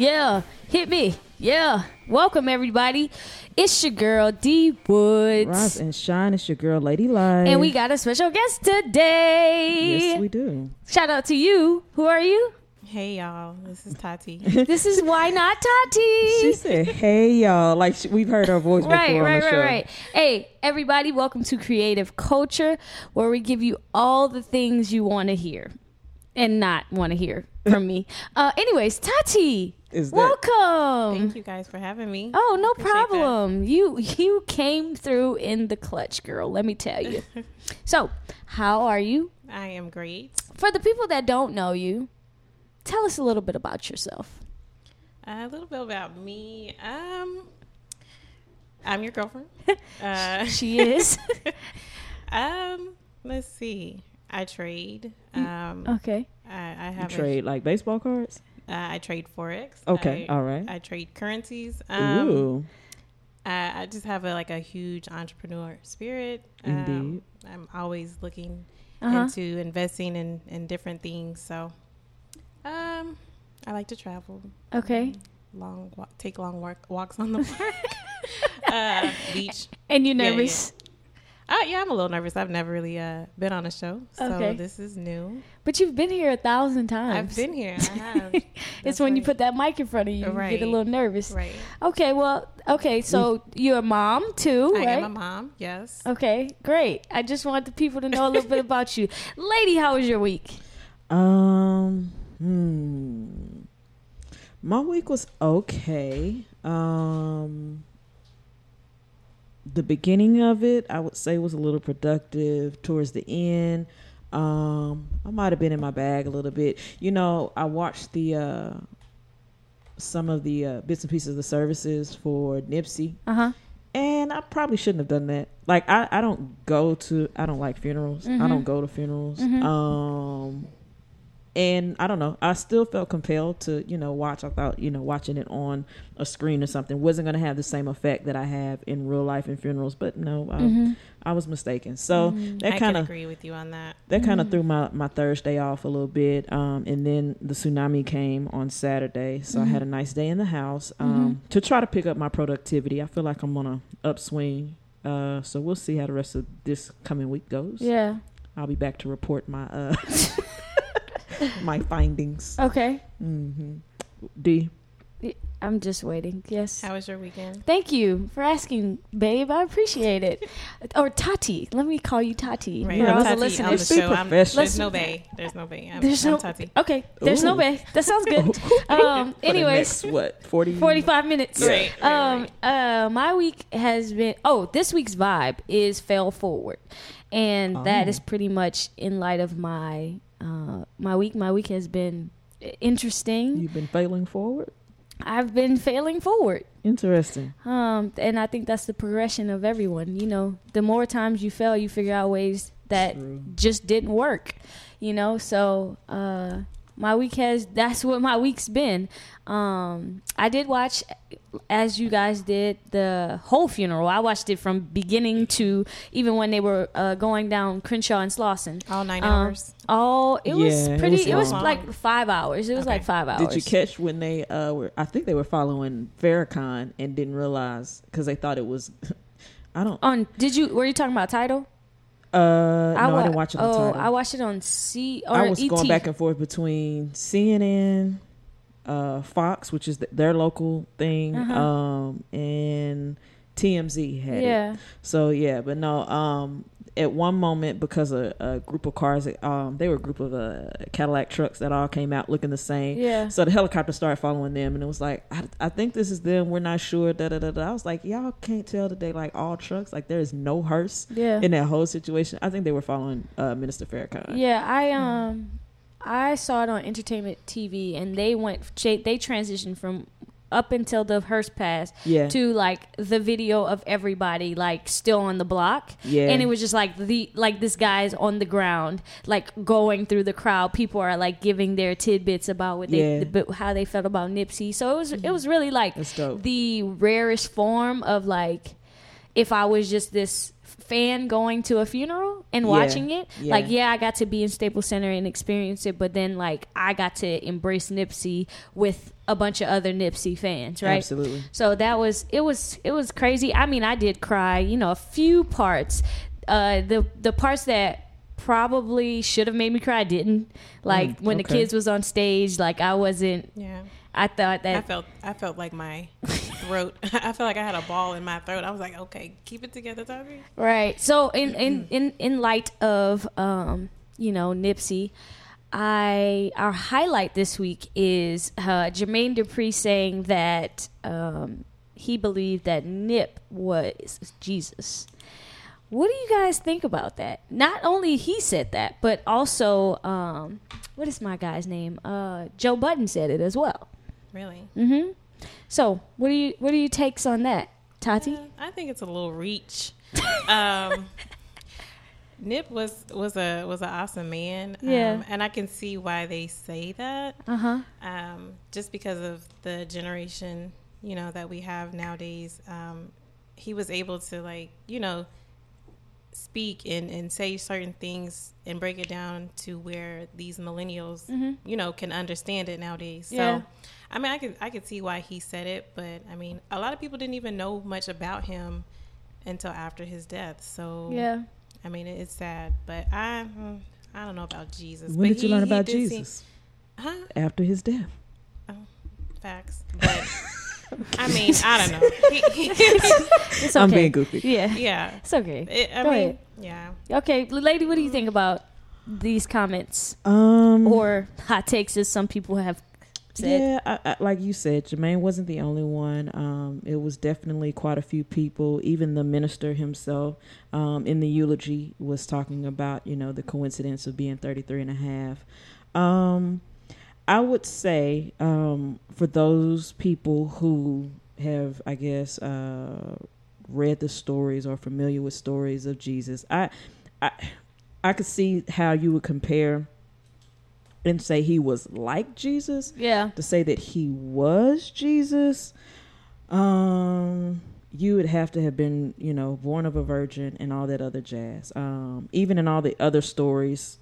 Yeah. Yeah, yeah. Hit me. Yeah. Welcome everybody. It's your girl D Woods. Rise and shine. It's your girl, Lady Live. And we got a special guest today. Yes, we do. Shout out to you. Who are you? Hey y'all, this is Tati. This is Why Not Tati. She said, "Hey y'all!" Like she, we've heard her voice right, before right, on the right, show. right. Hey, everybody, welcome to Creative Culture, where we give you all the things you want to hear and not want to hear from me. Uh, anyways, Tati, Is that- welcome. Thank you guys for having me. Oh, no Appreciate that. problem. You you came through in the clutch, girl. Let me tell you. so, how are you? I am great. For the people that don't know you, tell us a little bit about yourself. a little bit about me. Um, I'm your girlfriend. uh, She is um, let's see. I trade. Um, okay. I, I You have a- trade like baseball cards. Uh, I trade forex. Okay, I, all right. I trade currencies. Um, Ooh, I, I just have a, like a huge entrepreneur spirit. Indeed. Um, I'm always looking Uh-huh. into investing in, in different things. So, um, I like to travel. Okay. Long walk, take long walk, walks on the park, uh, beach. And you're Yeah, yeah. Nervous, Uh, yeah, I'm a little nervous. I've never really uh, been on a show, so Okay. this is new. but you've been here a thousand times. I've been here. I have. it's That's when you put that mic in front of you, you get a little nervous. right. Okay, well, okay, so you're a mom too, I right? am a mom. Yes. Okay, great. I just want the people to know a little bit about you. Lady, how was your week? um, hmm. My week was okay. Um, the beginning of it, I would say, was a little productive. Towards the end, um, I might have been in my bag a little bit. You know, I watched the uh, some of the uh, bits and pieces of the services for Nipsey. Uh huh. And I probably shouldn't have done that. Like I, I don't go to I don't like funerals. I Mhm. don't go to funerals. Mhm. Um and I don't know. I still felt compelled to, you know, watch. I thought, you know, watching it on a screen or something wasn't going to have the same effect that I have in real life in funerals. But no, I, Mm-hmm. I was mistaken. So Mhm. that kind of agree with you on that. that kind of Mhm. threw my, my Thursday off a little bit. Um, and then the tsunami came on Saturday. So I had a nice day in the house um, to try to pick up my productivity. I feel like I'm on a upswing. Uh, so we'll see how the rest of this coming week goes. Yeah. I'll be back to report my uh, my findings. Okay. Mm-hmm. D. I'm just waiting. Yes. How was your weekend? Thank you for asking, babe. I appreciate it. Or Tati. Let me call you Tati. Right, For I'm all Tati on the listeners. Be show. I'm, professional. there's no bay. There's no bay. I'm, There's I'm no- Tati. Okay. There's no Ooh. way. That sounds good. Um, For the anyways, next, what forty 45 minutes. Right, right, Um, uh, my week has been. Oh, this week's vibe is fail forward, and that Oh. is pretty much in light of my uh, my week. My week has been interesting. You've been failing forward. I've been failing forward. Interesting. Um, and I think that's the progression of everyone. You know, the more times you fail, you figure out ways that True. just didn't work. You know, so uh, my week has. That's what my week's been. Um, I did watch, as you guys did, the whole funeral. I watched it from beginning to even when they were uh, going down Crenshaw and Slauson. All nine Um, hours. Oh, it was Yeah, it pretty. was It was, like five hours. It was Okay. like five hours. Did you catch when they uh were? I think they were following Farrakhan and didn't realize because they thought it was. I don't. On did you were you talking about Tidal? Uh, no, I, didn't watch it on oh, Tidal. I watched it on C or I was ET. going back and forth between CNN, uh, Fox, which is th- their local thing, Uh-huh. um, and TMZ had it. yeah, So yeah, but no. Um, at one moment, because a, a group of cars, um, they were a group of uh, Cadillac trucks that all came out looking the same. yeah. So the helicopter started following them, and it was like, I, I think this is them. We're not sure. Da da da da. I was like, y'all can't tell that they like all trucks. Like there is no hearse Yeah. in that whole situation. I think they were following uh, Minister Farrakhan. Yeah, I um I saw it on entertainment TV and they went they transitioned from up until the hearse pass Yeah. to like the video of everybody like still on the block. Yeah. And it was just like the like this guy's on the ground, like going through the crowd. People are like giving their tidbits about what they Yeah. the, how they felt about Nipsey. So it was it was mm-hmm. really like the rarest form of like if I was just this fan going to a funeral and Yeah. watching it. Yeah. Like, yeah, I got to be in Staples Center and experience it, but then like I got to embrace Nipsey with a bunch of other Nipsey fans, right? Absolutely. So that was it was it was crazy. I mean, I did cry, you know, a few parts. Uh the the parts that probably should have made me cry didn't. Like Mm, when the kids was on stage, like I wasn't Yeah. I thought that I felt I felt like my throat. I felt like I had a ball in my throat. I was like, okay, keep it together, Tati. Right. So in in in in light of um, you know, Nipsey, I our highlight this week is uh, Jermaine Dupri saying that um, he believed that Nip was Jesus. What do you guys think about that? Not only he said that, but also um, what is my guy's name? Uh, Joe Budden said it as well. Really? hmm So what do you what are your takes on that, Tati? Uh, I think it's a little reach. um, Nip was was a was an awesome man. Yeah. Um, and I can see why they say that. Uh huh. Um, just because of the generation, you know, that we have nowadays. Um, he was able to like, you know, speak and, and say certain things and break it down to where these millennials, you know, can understand it nowadays. So I mean I could I could see why he said it, but I mean a lot of people didn't even know much about him until after his death. So Yeah. I mean it's sad. But I mm, I don't know about Jesus. When but did you he- learn about did seem- Jesus? huh? After his death. Facts. But I mean, I don't know. He, he, It's okay. I'm being goofy. Yeah. yeah. It's okay. It, I Go mean, ahead. yeah. Okay, lady, what do you think about these comments Um, or hot takes, as some people have said? Yeah, I, I, like you said, Jermaine wasn't the only one. Um, it was definitely quite a few people. Even the minister himself um, in the eulogy was talking about, you know, the coincidence of being 33 and a half. Um, I would say um, for those people who have, I guess, uh, read the stories or familiar with stories of Jesus, I, I, I could see how you would compare and say he was like Jesus Yeah. to say that he was Jesus, um, you would have to have been, you know, born of a virgin and all that other jazz. Um, even in all the other stories,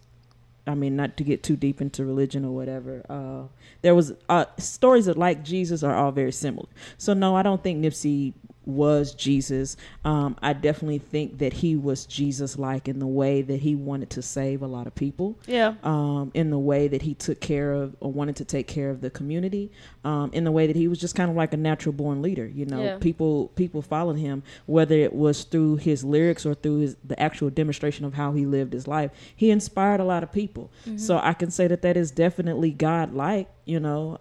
I mean, not to get too deep into religion or whatever. Uh, there was uh, stories that like Jesus are all very similar. So no, I don't think Nipsey was Jesus. Um, I definitely think that he was Jesus like in the way that he wanted to save a lot of people Yeah. um, in the way that he took care of or wanted to take care of the community, um, in the way that he was just kind of like a natural born leader. You know, Yeah. people people followed him whether it was through his lyrics or through his the actual demonstration of how he lived his life. He inspired a lot of people. So I can say that that is definitely God like. You know.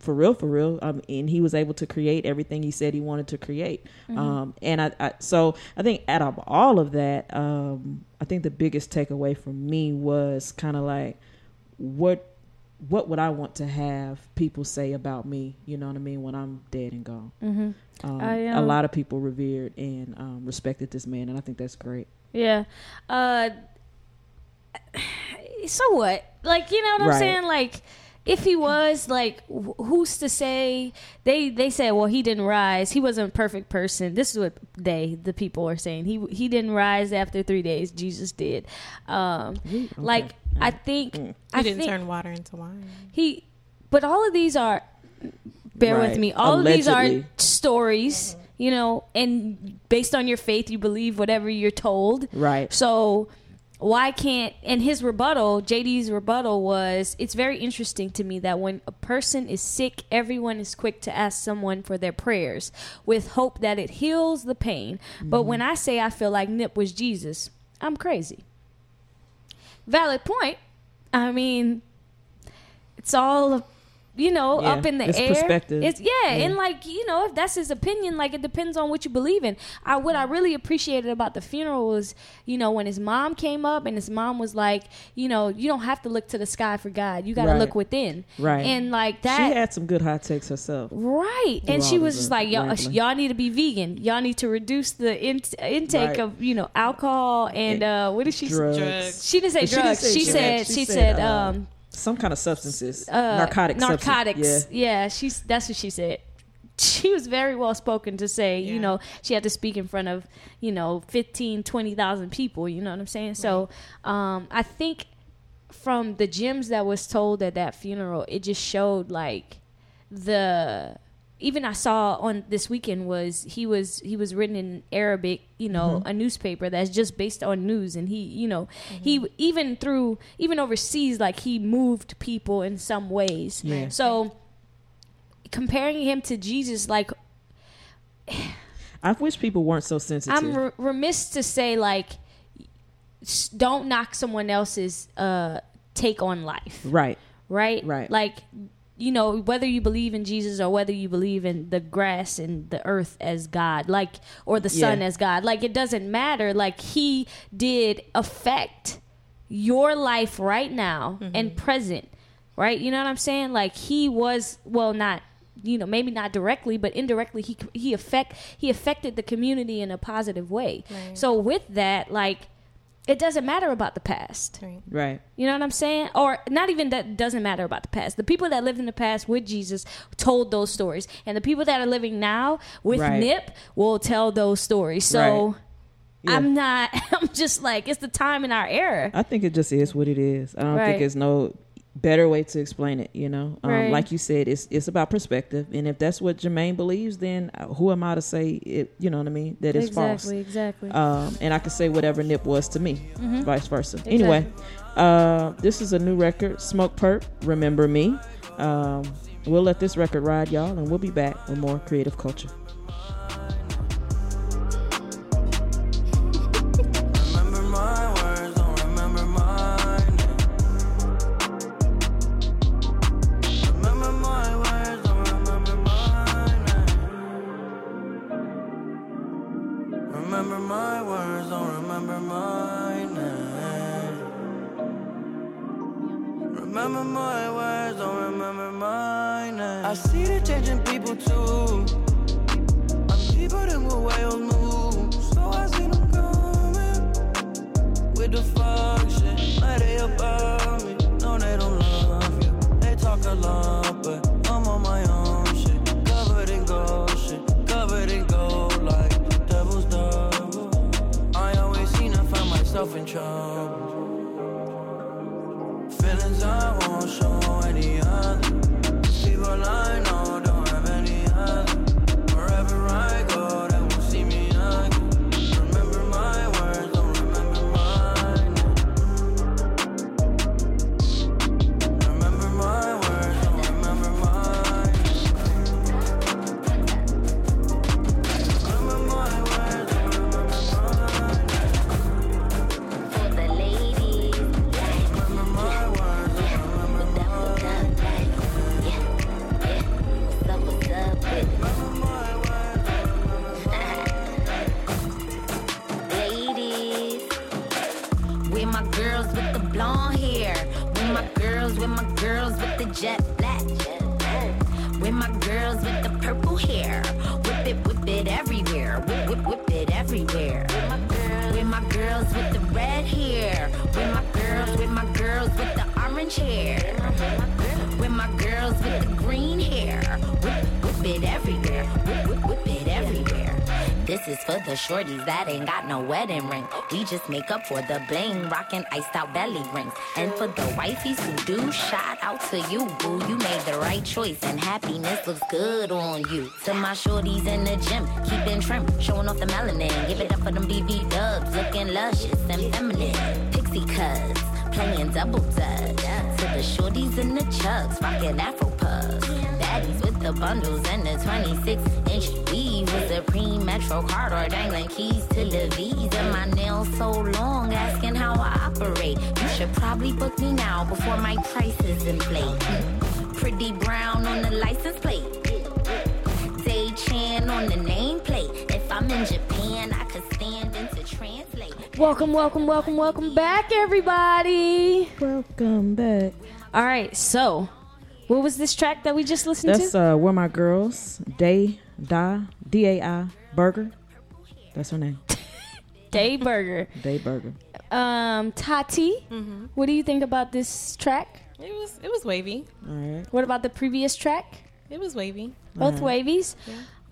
For real, for real. Um, and he was able to create everything he said he wanted to create. Um, and I, I, so I think out of all of that, um, I think the biggest takeaway for me was kind of like, what, what would I want to have people say about me? You know what I mean? When I'm dead and gone. Mm-hmm. Um, I, a um, lot of people revered and um, respected this man, and I think that's great. Yeah. Uh, so what? Like, you know what I'm saying? Like, if he was like, who's to say? They they said, well, he didn't rise. He wasn't a perfect person. This is what they, the people, are saying. He he didn't rise after three days. Jesus did. Um, Okay. Like, I think Mm. He I didn't think turn water into wine. he, but all of these are. Bear with me. All of these are stories, you know, and based on your faith, you believe whatever you're told. Right. So why can't and his rebuttal, JD's rebuttal was it's very interesting to me that when a person is sick, everyone is quick to ask someone for their prayers with hope that it heals the pain. But when mm-hmm. I say I feel like Nip was Jesus, I'm crazy. Valid point. I mean, it's all you know Yeah, up in the it's air. perspective. It's yeah, Yeah. and like you know, if that's his opinion, like it depends on what you believe in. I what I really appreciated about the funeral was, you know, when his mom came up and his mom was like, you know, you don't have to look to the sky for God. You got to Right. look within. Right. And like that, she had some good hot takes herself. Right, and she was just like, y'all, rambling. y'all need to be vegan. Y'all need to reduce the in- intake Right. of, you know, alcohol and uh, what did she Drugs. say? Drugs. She didn't say She didn't drugs. say she, drugs. said She she said, said uh, um, Some kind of substances, uh, narcotic substance. narcotics. Yeah. Yeah. she's that's what she said. she was very well spoken to say, you know, she had to speak in front of, you know, 15, 20,000 people, you know what I'm saying? So, um, I think from the gems that was told at that funeral, it just showed like the even I saw on this weekend was he was he was written in Arabic, you know, a newspaper that's just based on news, and he, you know, he even through even overseas, like he moved people in some ways. Yeah. So comparing him to Jesus, like I wish people weren't so sensitive. I'm re- remiss to say, like, don't knock someone else's uh, take on life. right. right? Right. Like, you know, whether you believe in Jesus or whether you believe in the grass and the earth as God, like, or the sun Yeah. as God, like, it doesn't matter. Like, He did affect your life right now mm-hmm. and present, right? You know what I'm saying? Like, He was, well, not. You know, maybe not directly, but indirectly, he he affect he affected the community in a positive way. Right. So with that, like, it doesn't matter about the past. Right. Right. You know what I'm saying? Or not even that doesn't matter about the past. The people that lived in the past with Jesus told those stories. And the people that are living now with Right. Nip will tell those stories. So Right. Yeah. I'm not I'm just like it's the time in our era. I think it just is what it is. I don't Right. think it's no better way to explain it. You know, um, Right. like you said, it's it's about perspective, and if that's what Jermaine believes, then uh, who am I to say it? You know what I mean? That is false. exactly, exactly. Um, and I can say whatever Nip was to me, Mhm. vice versa. Anyway, uh, this is a new record, Smoke Perp. Remember me. Um, we'll let this record ride, y'all, and we'll be back with more creative culture. My words, don't remember mine. Eh. Remember my words, don't remember mine. Eh. I see the changing people too. My people them go wild move, so I see them coming with the fuck shit. Like they about me, no they don't love you. They talk a lot, myself in trouble. Feelings I won't show shorties that ain't got no wedding ring. We just make up for the bling, rockin' iced out belly rings. And for the wifeys who do, shout out to you, boo. You made the right choice, and happiness looks good on you. To my shorties in the gym, keeping trim, showing off the melanin. Give it up for them BB dubs, looking luscious and feminine. Pixie cuts, playing double dutch. To the shorties in the chucks, rockin' Afro puffs. Baddies with the bundles and the 26 inch weave with pre metro card or dangling keys to the V's. And my nails so long, asking how I operate. You should probably book me now before my price is inflate. Pretty brown on the license plate. Day Chan on the nameplate. If I'm in Japan, I could stand in to translate. welcome, welcome, welcome, welcome back, everybody. Welcome back. All right, so what was this track that we just listened That's to? uh, where my girls Day Da D A I Burger. That's her name. Day Burger. Day Burger. Um, Tati, Mm-hmm. what do you think about this track? It was it was wavy. All right. What about the previous track? It was wavy. Both Alright. wavies.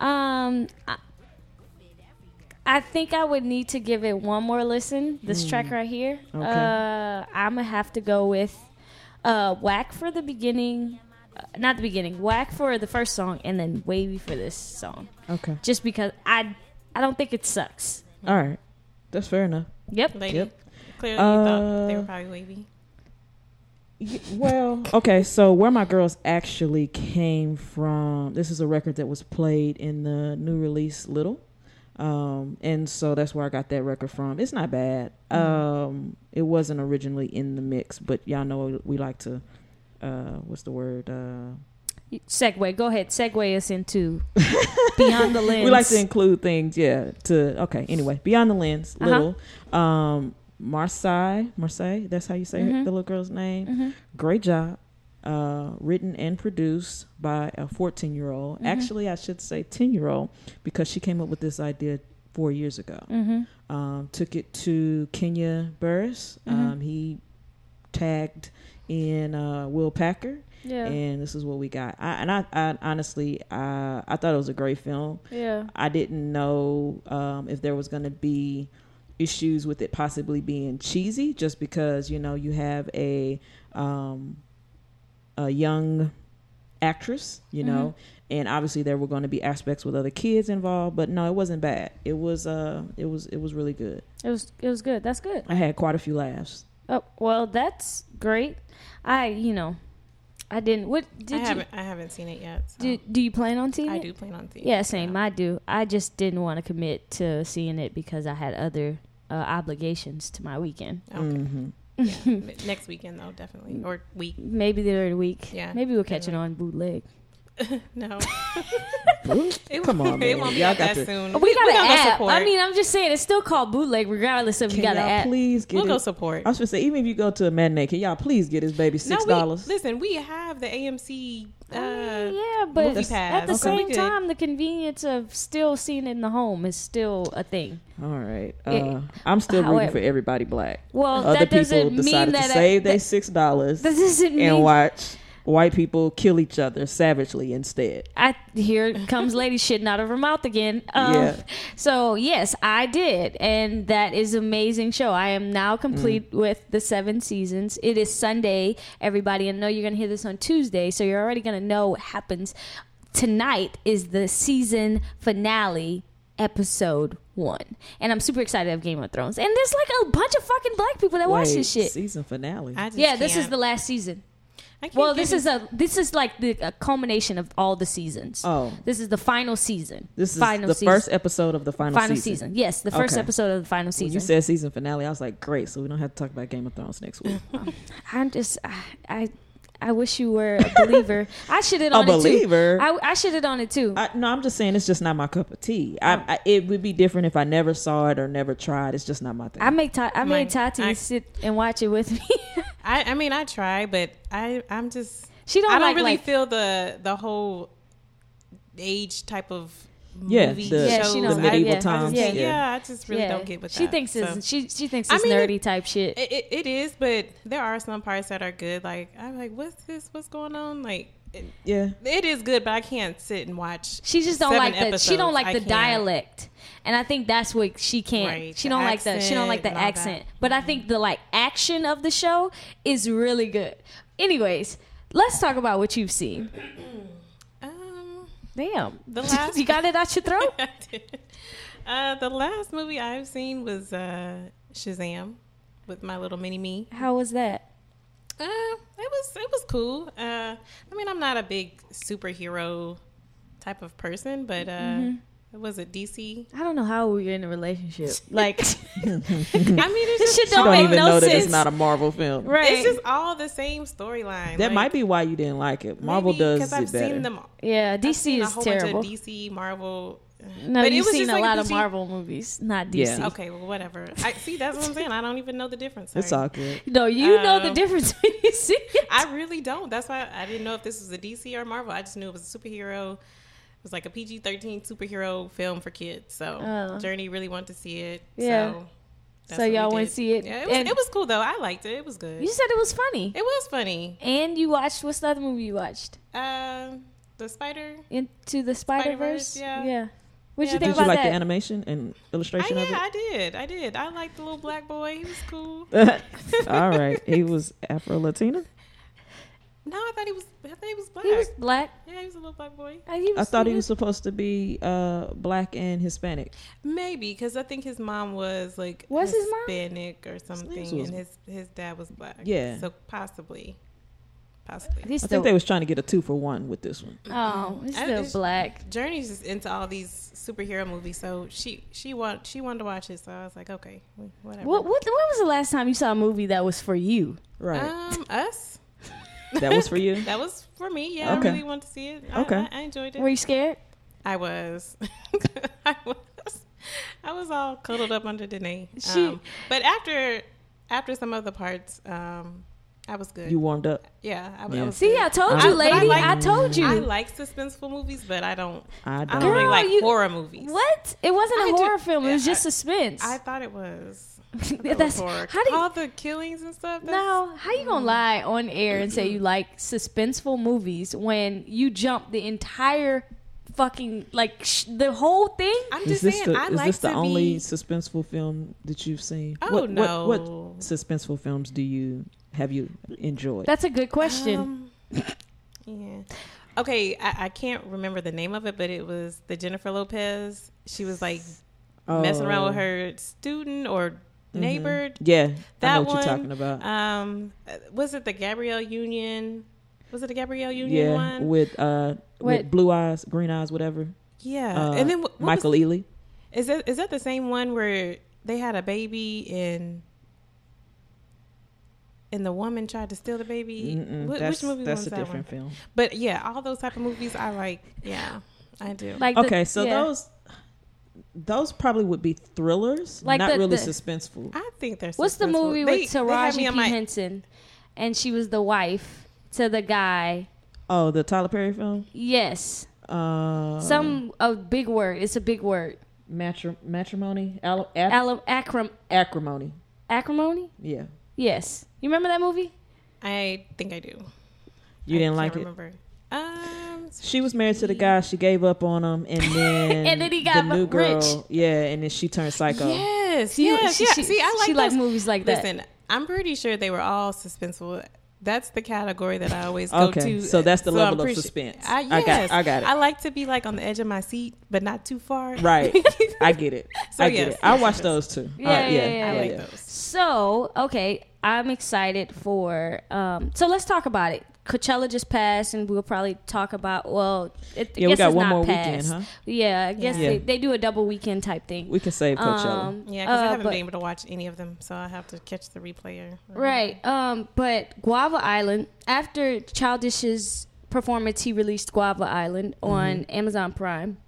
Um, I, I think I would need to give it one more listen. This track right here. Okay. Uh, I'm gonna have to go with uh, whack for the beginning. Uh, not the beginning. Whack for the first song, and then wavy for this song. Okay. Just because I, I don't think it sucks. All right. That's fair enough. Yep. Lady, Yep. clearly you thought they Uh, were probably wavy. Y- Well, okay, so where my girls actually came from, this is a record that was played in the new release Little. Um, and so that's where I got that record from. It's not bad. Um, it wasn't originally in the mix, but y'all know we like to, uh, what's the word? Uh, Segue. Go ahead. Segue us into beyond the lens. we like to include things, yeah. To okay, anyway, beyond the lens, Uh-huh. little. Um, Marsai, Marsai. That's how you say Mhm. the little girl's name. Mhm. Great job. Uh, written and produced by a 14 year old. Mm-hmm. Actually, I should say 10 year old because she came up with this idea four years ago. Mhm. Um, took it to Kenya Barris. Mhm. Um, he tagged in uh, Will Packer, Yeah. and this is what we got. I, and I, I honestly, I, I thought it was a great film. yeah. I didn't know um, if there was going to be issues with it possibly being cheesy, just because you know you have a um, a young actress, you know, and obviously there were going to be aspects with other kids involved. But no, it wasn't bad. It was uh, it was it was really good. It was. It was good. That's good. I had quite a few laughs. Oh well, that's great. I, you know, I didn't. What I did you? haven't I haven't seen it yet. So Do, do you plan on seeing I it? do plan on seeing Yeah, it. same. I do. I just didn't want to commit to seeing it because I had other uh, obligations to my weekend. Okay. Mhm. Yeah. Next weekend though, definitely. Or week. Maybe the other week. Yeah. Maybe we'll catch it on bootleg. No. It Come won't- on, It man. won't be Y'all got that to- soon. We, got gonna an app. support. I mean, I'm just saying it's still called bootleg, regardless of Can you got y'all an app. please get we'll it? go support. I was gonna say, even if you go to a matinee, can y'all please get his baby six dollars? we, listen, we have the AMC. Uh, yeah, but movie at the so we same time, the convenience of still seeing it in the home is still a thing. All right. It- Uh, I'm still rooting however- for everybody black. Well, Other that people doesn't mean decided that to I- save their six dollars That doesn't mean and watch white people kill each other savagely instead. I here comes lady shitting out of her mouth again. Um, Yeah. So yes, I did, and that is amazing show. I am now complete Mm. with the seven seasons. It is Sunday, everybody, and I know you're gonna hear this on Tuesday, so you're already gonna know what happens. Tonight is the season finale. Episode one, and I'm super excited of Game of Thrones. And there's like a bunch of fucking black people that watch this shit. Season finale. I just Yeah, this is the last season. I can't Well, this in- is a this is like the a culmination of all the seasons. oh, This is the final season. this is final the season. first episode of the final, final season. season. Yes, the first Okay. episode of the final When season. you said season finale, I was like, great. So we don't have to talk about Game of Thrones next week. I'm just I, I I wish you were a believer. I should have A on it too. believer? I, I should have on it too. I, no, I'm just saying it's just not my cup of tea. I, oh. I, it would be different if I never saw it or never tried. It's just not my thing. I make Ta- I made Tati I- sit and watch it with me. I, I mean, I try, but I, I'm just. she don't I don't like really like feel the the whole age type of Yeah, movie the- Yeah, shows. she I- don't- I medieval just- times, Yeah, yeah. yeah, I just really yeah. don't get with she that. thinks so. it's she she thinks I it's mean, nerdy it- type shit. It, it, it is, but there are some parts that are good. Like I'm like, what's this? What's going on? Like it, yeah. it is good, but I can't sit and watch. She just don't like the she don't like I the can't. dialect. And I think that's what she can't. Right, she don't like the she don't like the accent and all that. accent. But I think the like action of the show is really good. Anyways, let's talk about what you've seen. Damn. The last- you got it out your throat? I did. Uh, the last movie I've seen was uh, Shazam with my little mini me. How was that? Uh, it was it was cool. Uh, I mean, I'm not a big superhero type of person, but uh, Mm-hmm. Was it DC? I don't know how we're in a relationship. Like I mean, it's this just, shit don't, don't make even no know sense. that it's not a Marvel film. right. it's just all the same storyline. That might be why you didn't like it. Marvel does because I've better. seen them. yeah, I've DC seen a is whole terrible. Bunch of DC, Marvel. No, But it you've was seen just a like lot of Marvel movies, not DC. Yeah. Okay, well, whatever. I see. That's what I'm saying. I don't even know the difference. It's Sorry. all good. No, you know the Um, difference when you see it. I really don't. That's why I didn't know if this was a DC or Marvel. I just knew it was a superhero. It was like a PG thirteen superhero film for kids. So Oh. Journey really wanted to see it. Yeah. So, So y'all went did. see it. Yeah, it was, And- it was cool though. I liked it. It was good. You said it was funny. it was funny. And you watched what's the other movie you watched? Um, the spider. Into the Spider Spider-Verse, yeah. yeah. What'd Yeah, you think Did you like that? the animation and I, illustration yeah, of I did. I did. I liked the little black boy. He was cool. All right. He was Afro Latina. No, I thought he was. I thought he was black. he was black. yeah, he was a little black boy. Uh, he I thought he was supposed to be uh, black and Hispanic. Maybe because I think his mom was like Was his mom? Hispanic or something, was- and his his dad was black. Yeah. so possibly, possibly. He's I still, think they was trying to get a two for one with this one. oh, he's I- still it's- black. Journey's just into all these superhero movies, so she she want she wanted to watch it. So I was like, okay, whatever. What, what, when was the last time you saw a movie that was for you? Right. Um, us. That was for you. That was for me. Yeah, Okay. I really wanted to see it. I, Okay. I, I enjoyed it. Were you scared? I was. I was. I was all cuddled up under Danae. She- Um, but after after some of the parts, um, I was good. You warmed up. yeah, I, Yeah. I was. See, good. I told you, but I lady. like- I told you. I like suspenseful movies, but I don't. I I don't. don't really like you- horror movies. what? It wasn't a I do- horror film. It was yeah, just I- suspense. I thought it was. I thought it That's- was how do you- all the killings and stuff? that's- now, how you gonna lie on air and say you like suspenseful movies when you jump the entire fucking like sh- the whole thing? I'm Is just saying. the, I is like this the to only be. suspenseful film that you've seen? Oh, what, no. What, what suspenseful films do you have you enjoyed? That's a good question. Um, yeah. Okay, I, I can't remember the name of it, but it was the Jennifer Lopez. She was like messing around with Oh. her student or Mhm. neighbor. Yeah, I That know what one, you're talking about. Um, was it the Gabrielle Union? Was it the Gabrielle Union yeah, one? with uh, Wait. with blue eyes, green eyes, whatever. yeah, Uh, and then what, what Michael was, Ealy. is that is that the same one where they had a baby and and the woman tried to steal the baby? Which movie that's was a that different one? film. But yeah, all those type of movies I like. Yeah, I do. Like the- Okay, so yeah. those those probably would be thrillers, Like not the- really the- suspenseful. I think there's. What's the movie They- with they had me Taraji P my- Henson, and she was the wife to the guy? Oh, the Tyler Perry film. Yes, Uh, some a big word. It's a big word. matri- matrimony, Al- ac- Al- acrim- acrimony. acrimony. Yeah, Yes, you remember that movie? I think I do. you I didn't can't like it. remember. Um, She was married to the guy. She gave up on him, and then And then he the got new girl. Yeah, and then she turned psycho. yes, She- yes, she- yeah. she- See, I like she like those- movies like that. Listen, I'm pretty sure they were all suspenseful. That's the category that I always go Okay, to. so that's the I'm level of suspense. I, I got- I got it. I like to be like on the edge of my seat, but not too far. Right, I get it. So, I get yes, it. I watch those too. Yeah, Uh, yeah, yeah, I yeah. like those. So, okay, I'm excited for. Um, so let's talk about it. Coachella just passed, and we'll probably talk about. Well, it, I Yeah, we got it's one not more passed. weekend, huh? Yeah, I guess Yeah. They, they do a double weekend type thing. We can save Coachella. Um, Yeah, because uh, I haven't but- been able to watch any of them, so I have to catch the replay. Right. Um, but Guava Island, after Childish's performance, he released Guava Island on Amazon Prime.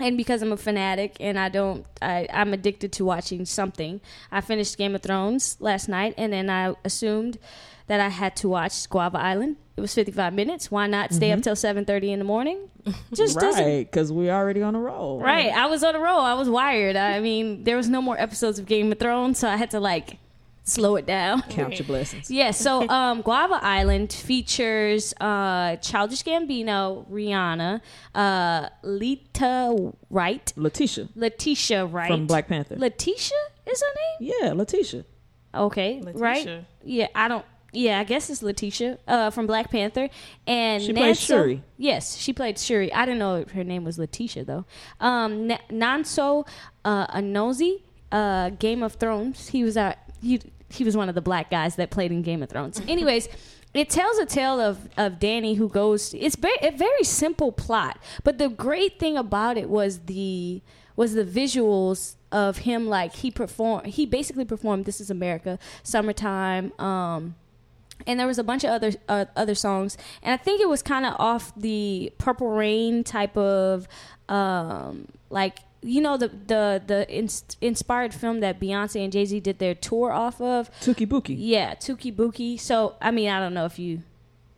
And because I'm a fanatic and I don't, I, I'm addicted to watching something. I finished Game of Thrones last night, and then I assumed that I had to watch Guava Island. It was 55 minutes. Why not stay up till 7:30 in the morning? Just right, because we're already on a roll. Right. I was on a roll. I was wired. I mean, there was no more episodes of Game of Thrones, so I had to like slow it down. Count your blessings. Yeah, so um, Guava Island features uh, Childish Gambino, Rihanna, uh, Lita Wright, Letitia Letitia Wright. from Black Panther. Letitia is her name? yeah, Letitia. Okay, right? Yeah, I don't. Yeah, I guess it's Letitia uh, from Black Panther. And She played Nonso- Shuri. Yes, she played Shuri. I didn't know her name was Letitia though. Um, Na- Nonso uh, Anozie, uh, Game of Thrones. He was our he he was one of the black guys that played in Game of Thrones. Anyways. It tells a tale of, of Danny who goes. It's very, a very simple plot, but the great thing about it was the was the visuals of him. Like he performed, he basically performed "This Is America," "Summertime," um, and there was a bunch of other uh, other songs. And i think it was kind of off the purple rain type of um like you know the the the ins- inspired film that beyonce and jay-z did their tour off of? Touki Bouki. yeah touki bouki. So i mean i don't know if you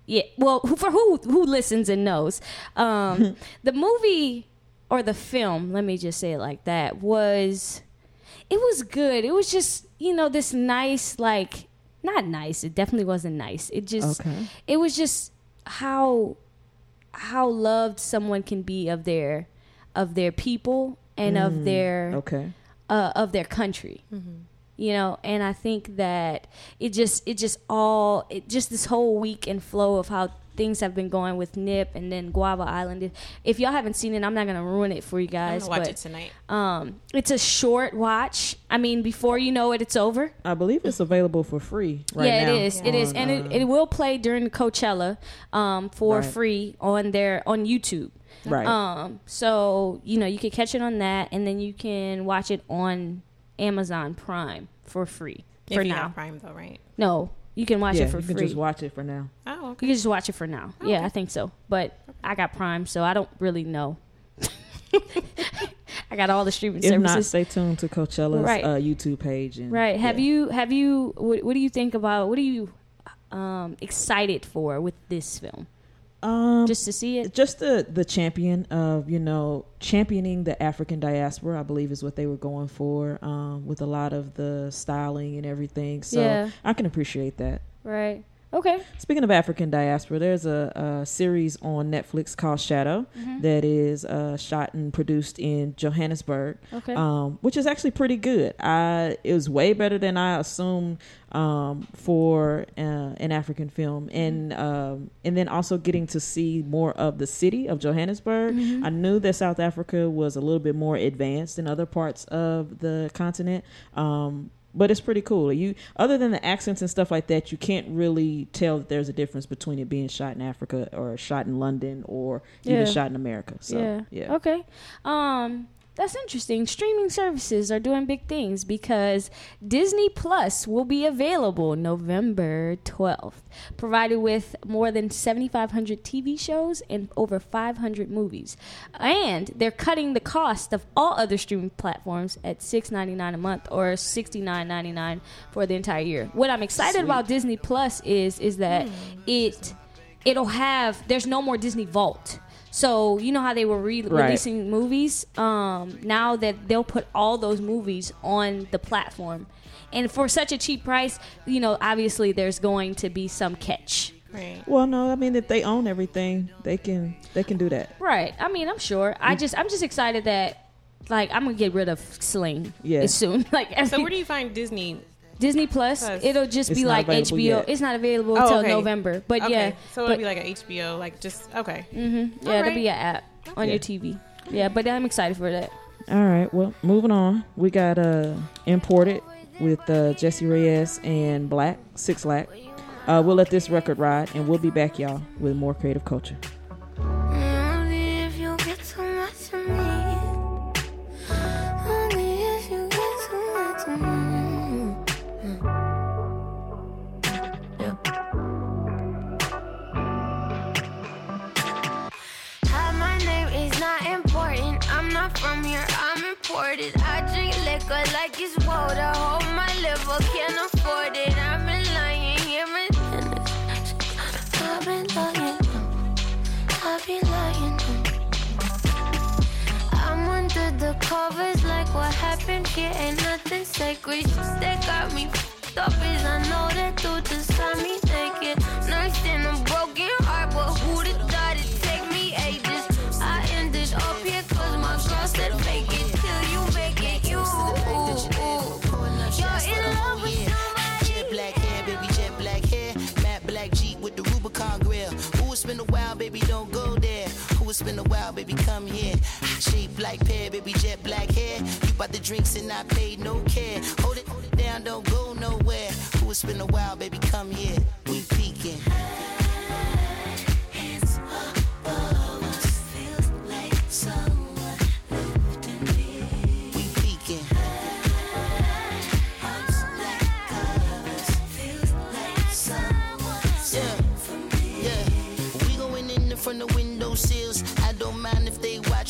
yeah well who- for who who listens and knows? Um the movie or the film let me just say it like that was it was good. It was just you know this nice like not nice it definitely wasn't nice it just Okay. it was just how how loved someone can be of their of their people and of their Okay. uh, of their country you know and i think that it just it just all it just this whole week and flow of how things have been going with nip and then guava island if y'all haven't seen it i'm not gonna ruin it for you I'm guys watch but it tonight. um it's a short watch i mean before you know it it's over I believe it's available for free right yeah, now. it is. It is, and it, it will play during the Coachella um, for Right. free on their on YouTube. Right. Um, so you know you can catch it on that, and then you can watch it on Amazon Prime for free for if you now. got Prime though, right? No, you can watch yeah, it for free. you can just watch it for now. Oh, okay. you can just watch it for now. Yeah, I think so. But I got Prime, so I don't really know. I got all the streaming If not, services. stay tuned to Coachella's Right. uh, YouTube page. And, Right. Have yeah. you have you what, what do you think about what are you um excited for with this film? Um, Just to see it? just the the champion of you know championing the African diaspora, I believe is what they were going for um, with a lot of the styling and everything. So Yeah. I can appreciate that. Right. Okay. Speaking of African diaspora, there's a, a series on Netflix called Shadow Mm-hmm. that is uh, shot and produced in Johannesburg, Okay. um, which is actually pretty good. I it was way better than I assumed um, for uh, an African film, Mm-hmm. and um, and then also getting to see more of the city of Johannesburg. Mm-hmm. I knew that South Africa was a little bit more advanced than other parts of the continent. But it's pretty cool. You other than the accents and stuff like that, you can't really tell that there's a difference between it being shot in Africa or shot in London or Yeah. even shot in America. So yeah. yeah. Okay. Um that's interesting. Streaming services are doing big things because Disney Plus will be available November 12th, provided with more than 7,500 TV shows and over 500 movies. And they're cutting the cost of all other streaming platforms at $6.99 a month or $69.99 for the entire year. What I'm excited about Disney Plus is is that hmm. it it'll have there's no more Disney Vault. So you know how they were re- Right. releasing movies. Um, now that they'll put all those movies on the platform, and for such a cheap price, you know, obviously there's going to be some catch. Right. Well, no, I mean if they own everything, they can they can do that. Right. I mean, I'm sure. I just I'm just excited that like I'm gonna get rid of Sling Yeah. as soon. Like So where do you find Disney? Disney Plus, Plus. it'll just It's be not like available HBO. yet. It's not available Oh, until okay. November. But okay. yeah, So it'll but- be like an HBO, like just okay. Mm-hmm. Yeah, All it'll right. be an app on Yeah. your TV. Yeah, but I'm excited for that. All right, well, moving on. We got uh imported with uh, Jessie Reyez and Black Six Lack. Uh, we'll let this record ride, and we'll be back, y'all, with more creative culture. Liquor like it's water. Hold my liver, can't afford it. I've been lying and I've been lying. I've been lying. I'm under the covers like what happened here ain't nothing sacred. Shit that got me f***ed up is I know that dude just got me naked. Nursed in a broken heart, but who'd have it's been a while, baby, come here. Shape like pear, baby, jet black hair. You bought the drinks and I paid no care. Hold it, hold it down, don't go nowhere. Ooh, it's been a while, baby, come here. We peeking.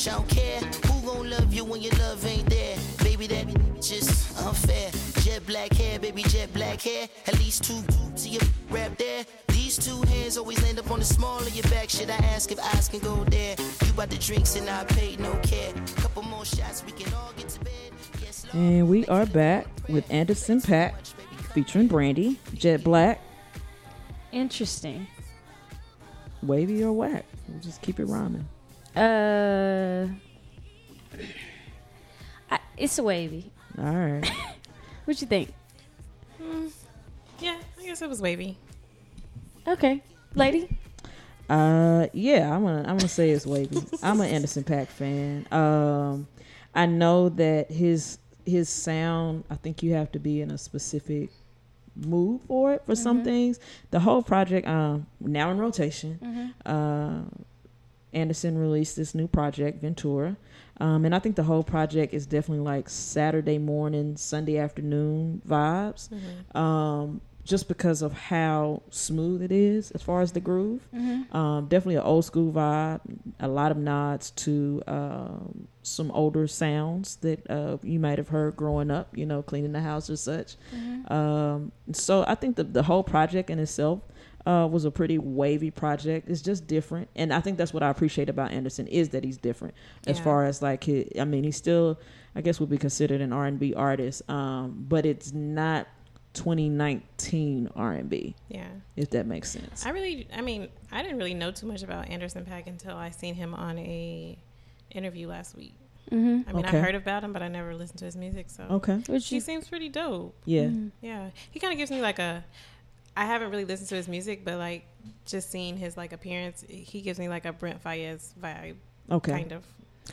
If I don't care. Who gon' love you when your love ain't there? Baby, that just unfair. Jet black hair, baby, jet black hair. At least two to your rap there. These two hands always land up on the small of your back. Should I ask if eyes can go there? You bought the drinks and I paid no care. Couple more shots, we can all get to bed. Yes, Lord. And we are back with Anderson .Paak featuring Brandy, Jet Black. Interesting. wavy or whack. We'll just keep it rhyming. Uh, I, it's a wavy. All right. What you think? Yeah, I guess it was wavy. Okay, lady. Uh, yeah, I'm gonna I'm gonna say it's wavy. I'm an Anderson .Paak fan. Um, I know that his his sound. I think you have to be in a specific mood for it for some things. The whole project, um, now in rotation. Uh, Anderson released this new project, Ventura. Um, and I think the whole project is definitely like Saturday morning, Sunday afternoon vibes. Um, just because of how smooth it is as far as the groove. Um, definitely an old school vibe. A lot of nods to um, some older sounds that uh, you might have heard growing up, you know, cleaning the house or such. Um, so I think the, the whole project in itself uh, was a pretty wavy project. It's just different, and I think that's what I appreciate about Anderson is that he's different as Yeah. far as like he, I mean, he's still, I guess, would be considered an R and B artist, um, but it's not 2019 R and B, Yeah. if that makes sense. I really, I mean, I didn't really know too much about Anderson .Paak until I seen him on a interview last week. Mm-hmm. I mean, Okay. I heard about him, but I never listened to his music. So Okay, What he you? seems pretty dope. yeah, Yeah, he kind of gives me like a. I haven't really listened to his music, but like just seeing his like appearance, he gives me like a Brent Faiyaz vibe, okay, kind of.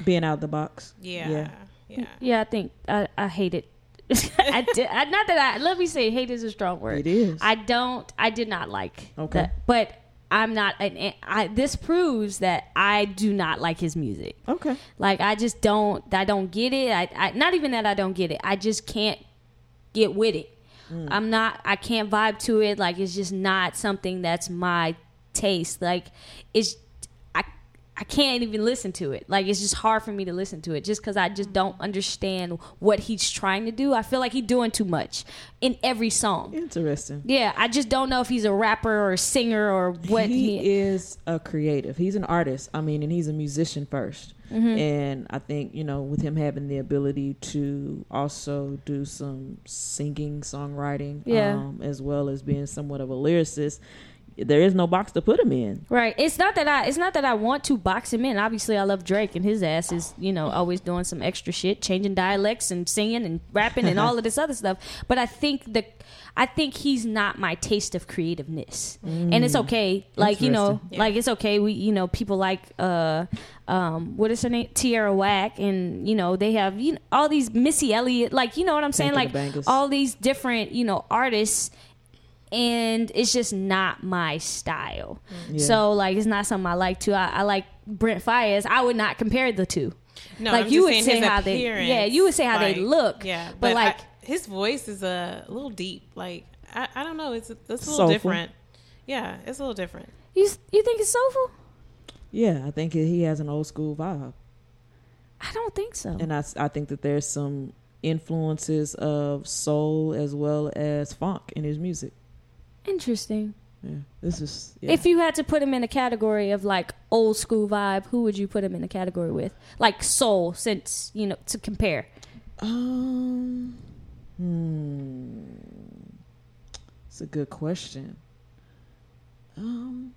being out of the box. Yeah, Yeah. yeah. Yeah, I think I, I hate it. I did. I, not that I. Let me say, hate is a strong word. It is. I don't. I did not like. Okay. that, but I'm not. An, I this proves that I do not like his music. okay, Like I just don't. I don't get it. I, I not even that I don't get it. I just can't get with it. Mm. I'm not. I can't vibe to it. Like it's just not something that's my taste. Like it's. I can't even listen to it. Like it's just hard for me to listen to it, just because I just don't understand what he's trying to do. I feel like he's doing too much in every song. interesting. Yeah, I just don't know if he's a rapper or a singer or what he, he, is a creative. He's an artist. I mean, and he's a musician 1st Mm-hmm. And I think you know, with him having the ability to also do some singing, songwriting, Yeah. um, as well as being somewhat of a lyricist, there is no box to put him in. Right. It's not that I. It's not that I want to box him in. Obviously, I love Drake, and his ass is you know always doing some extra shit, changing dialects and singing and rapping and all of this other stuff. But I think the, I think he's not my taste of creativeness, and it's okay. Like you know, Interesting. like it's okay. We you know people like uh, um, what is her name, Tierra Whack, and you know they have you know all these Missy Elliott, like you know what I'm saying, Tank like all these different you know artists and it's just not my style. Yeah. So like it's not something I like to. I, I like Brent Faiyaz. I would not compare the two. No, Like, I'm you just would say how they- yeah, you would say how they look, Yeah, but, but, like- like his voice is a little deep. Like I, I don't know, it's it's a little Soulful. different. Yeah, it's a little different. You you think it's soulful? Yeah, I think he has an old school vibe, I don't think so. and I I think that there's some influences of soul as well as funk in his music. Interesting. Yeah, this is yeah. If you had to put him in a category of like old school vibe, who would you put him in a category with? Like soul, since you know to compare. Um, hmm. It's a good question. Um,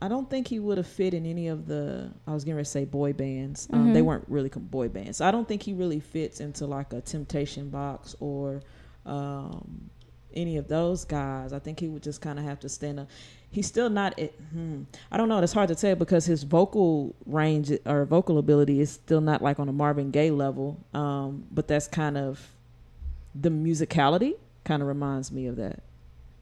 I don't think he would have fit in any of the. I was going to say boy bands. Um, They weren't really boy bands. So I don't think he really fits into like a Temptation Box or um, any of those guys. I think he would just kind of have to stand up. He's still not. At, hmm, I don't know. It's hard to tell because his vocal range or vocal ability is still not like on a Marvin Gaye level. Um, but that's kind of the musicality. Kind of reminds me of that.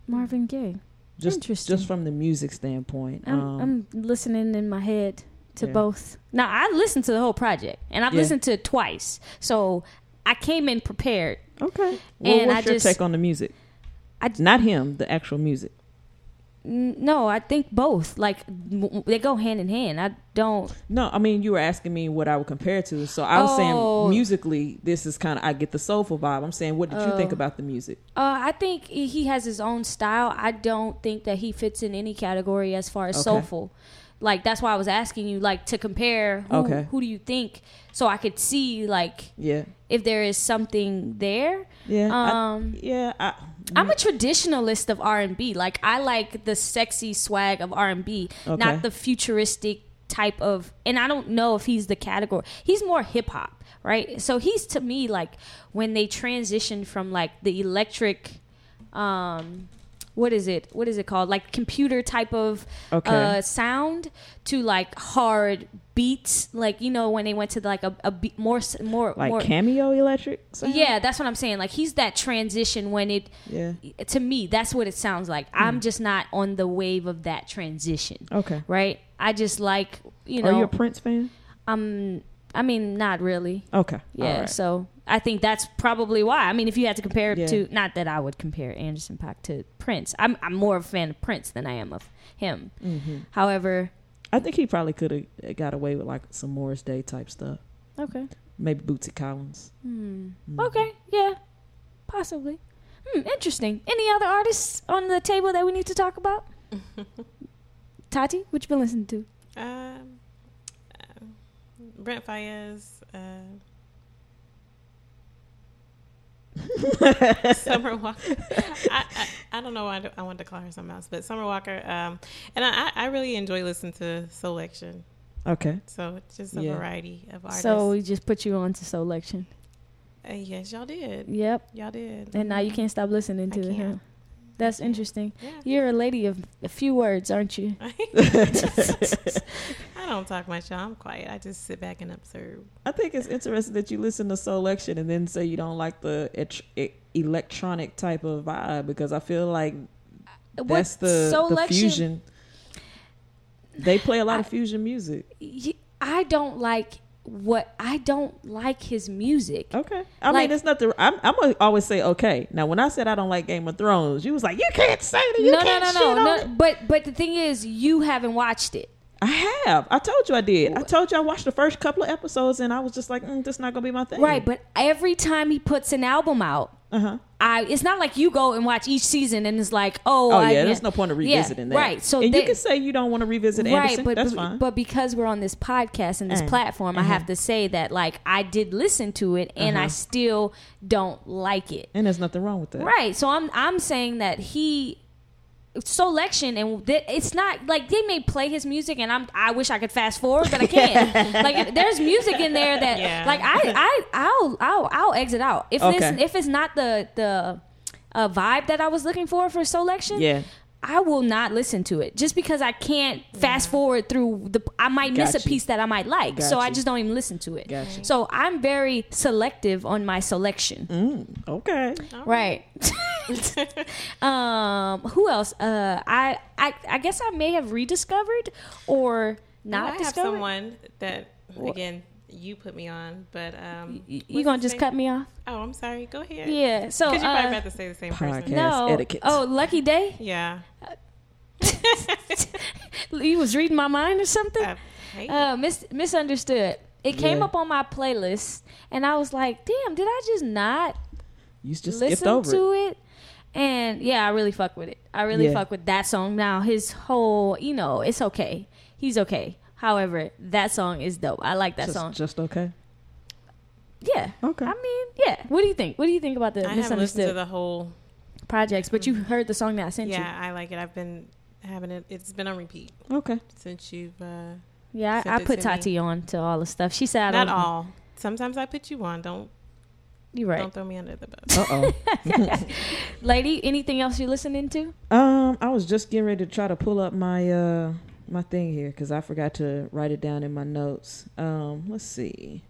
Marvin Gaye. Just Interesting. just from the music standpoint. I'm, um, I'm listening in my head to Yeah. both. Now I listened to the whole project, and I've Yeah. listened to it twice, so I came in prepared. okay. Well, and what's I your just- take on the music? I- not him, the actual music. No, I think both. Like they go hand in hand. I don't. No, I mean you were asking me what I would compare it to. So I was Oh. saying musically, this is kind of I get the soulful vibe. I'm saying, what did you think Oh. about the music? Uh, I think he has his own style. I don't think that he fits in any category as far as Okay. soulful. Like that's why I was asking you, like to compare. Who, Okay. Who do you think? So I could see like Yeah. if there is something there. Yeah. I- Um, yeah. I, I'm a traditionalist of R and B. Like I like the sexy swag of R and B, Okay. not the futuristic type of. And I don't know if he's the category. He's more hip hop, right? So he's to me like when they transitioned from like the electric, um, what is it? What is it called? Like computer type of Okay. uh, sound to like hard beats. Like you know when they went to like a, a beat more more like more. cameo electric. sound? yeah, that's what I'm saying. Like he's that transition when it Yeah. to me that's what it sounds like Hmm. i'm just not on the wave of that transition Okay. right i just like you know Are you a Prince fan? i'm i mean not really Okay. yeah right. so i think that's probably why i mean if you had to compare it Yeah. to not that i would compare anderson paak to prince i'm, I'm more of a fan of prince than i am of him Mm-hmm. however I think he probably could have got away with like some Morris Day type stuff. okay Maybe Bootsy Collins. hmm. Mhm. okay yeah possibly hmm, interesting any other artists on the table that we need to talk about tati what you been listening to Um, uh, Brent Faiyaz, uh, Summer Walker. I, I, I don't know why I, wanted to call her something else, but Summer Walker. Um, and I, I really enjoy listening to Selection. Okay. So it's just a Yeah. variety of artists. so we just put you on to selection uh, yes, y'all did. yep Y'all did. and now you can't stop listening to can't. him that's interesting Yeah. you're a lady of a few words aren't you I don't talk much. y'all. I'm quiet. I just sit back and observe. I think it's interesting that you listen to Soul Selection and then say you don't like the et- e- electronic type of vibe because I feel like uh, that's the, the Selection- fusion. They play a lot of fusion music. I don't like what i don't like his music Okay. I Like- mean, it's not the. I'm, I'm gonna always say okay. Now, when I said I don't like Game of Thrones, you was like, you can't say that. You no no can't no shit no no it." but but the thing is you haven't watched it I have. I told you I did. I told you I watched the first couple of episodes and I was just like, mm, this not gonna be my thing. right but every time he puts an album out Uh huh. I, it's not like you go and watch each season and it's like, oh, Oh I, yeah, there's no point of Yeah, revisiting that. Right. So and they- you can say you don't want to revisit right, Anderson. but That's fine. but because we're on this podcast and this Uh, platform, I have to say that like I did listen to it and I Uh-huh. still don't like it. and there's nothing wrong with that. Right. So I'm I'm saying that he selection and that it's not like they may play his music and I'm I wish I could fast forward but I can't like there's music in there that Yeah. like I I I'll I'll I'll exit out if Okay. this if it's not the the uh, vibe that I was looking for for selection Yeah. I will not listen to it just because I can't fast forward through the. I might miss a piece that I might like, so Got I just don't even listen to it. Got you. So I'm very selective on my selection. Mm, okay. Right. um. Who else? Uh. I. I. I guess I may have rediscovered or not I have discovered. someone that again you put me on, but um, Y- what's you gonna just name? cut me off? Oh, I'm sorry. Go ahead. Yeah. So. Because you uh, probably about to say the same Podcast. person. no. etiquette. Oh, Lucky Daye. Yeah. You was reading my mind or something. I hate. Uh, mis- misunderstood. It came Yeah. up on my playlist, and I was like, "Damn, did I just not You just skipped listen over to it. it?" And yeah, I really fuck with it. I really Yeah. fuck with that song. Now his whole, you know, it's okay. He's okay. However, that song is dope. I like that Just, song. just okay. Yeah. Okay. I mean, yeah. What do you think? What do you think about the I haven't listened misunderstood to the whole. projects? But you heard the song that I sent you. Yeah, I like it. I've been having it. It's been on repeat Okay. since you've. Uh, Yeah, I, Sent I it put to me. Tati on to all the stuff. She said, I not don't, all. Sometimes I put you on. Don't You're right. don't throw me under the bus. Uh oh. Lady, anything else you listening to? um, I was just getting ready to try to pull up my uh my thing here because I forgot to write it down in my notes. Um, let's see.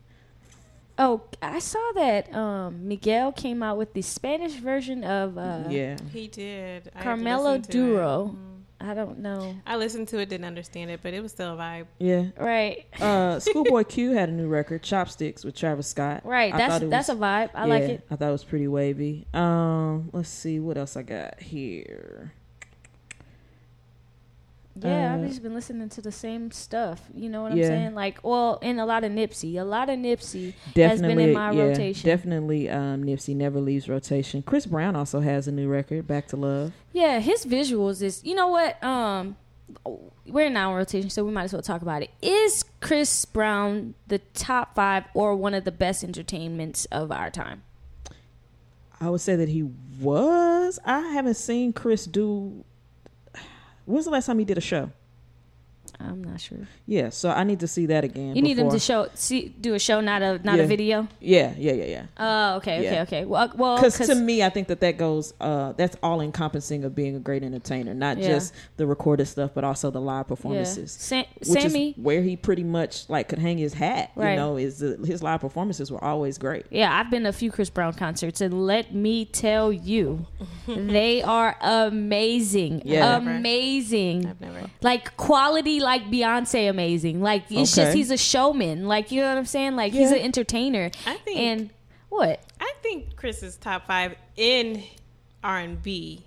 Oh, I saw that um, Miguel came out with the Spanish version of uh, yeah. He did. I Caramelo listen to it. Duro. Mhm. I don't know. I listened to it, didn't understand it, but it was still a vibe. Yeah. Right, Uh, Schoolboy Q had a new record, CHopstix, with Travis Scott. right. I That's that's was- a vibe. I like it. I thought it was pretty wavy. Um, let's see what else I got here. Yeah, Uh, I've just been listening to the same stuff. You know what I'm saying? Like, well, and a lot of Nipsey. A lot of Nipsey has been in my yeah, rotation. Definitely, um, Nipsey never leaves rotation. Chris Brown also has a new record, Back to Love. Yeah, his visuals is. You know what? Um, we're in our rotation, so we might as well talk about it. Is Chris Brown the top five or one of the best entertainments of our time? I would say that he was. I haven't seen Chris do. When's the last time he did a show? I'm not sure. Yeah, so I need to see that again. You need him before- to show, see, do a show, not a not Yeah. a video. Yeah, yeah, yeah, yeah. Oh, okay, okay, Yeah. okay. Well, well, Because 'cause- to me, I think that that goes. Uh, that's all encompassing of being a great entertainer, not Yeah. just the recorded stuff, but also the live yeah. performances. Sa- Which Sammy, is where he pretty much like could hang his hat. Right. You know, is the, his live performances were always great. Yeah, I've been to a few Chris Brown concerts, and let me tell you, they are amazing. Yeah. Amazing. I've never. Like quality, like Beyonce, amazing. Like it's just he's a showman. Like you know what I'm saying? Like he's an entertainer. I think- And what? I think Chris is top five in R and B.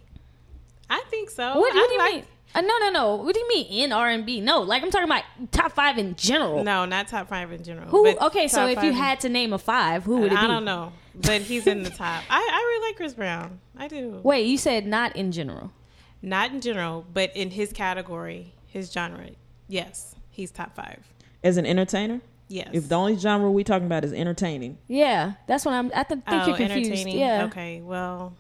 I think so. What, what do you like- mean? Uh, no, no, no. What do you mean in R and B? No, like I'm talking about top five in general. No, not top five in general. Who? Okay, so if you in- had to name a five, who would it be? I don't know, but he's in the top. I, I really like Chris Brown. I do. Wait, you said not in general. Not in general, but in his category, his genre. Yes, he's top five. As an entertainer, Yes. if the only genre we talking about is entertaining, Yeah, that's what I'm. I th- think oh, you're confused. entertaining. Yeah. Okay. Well,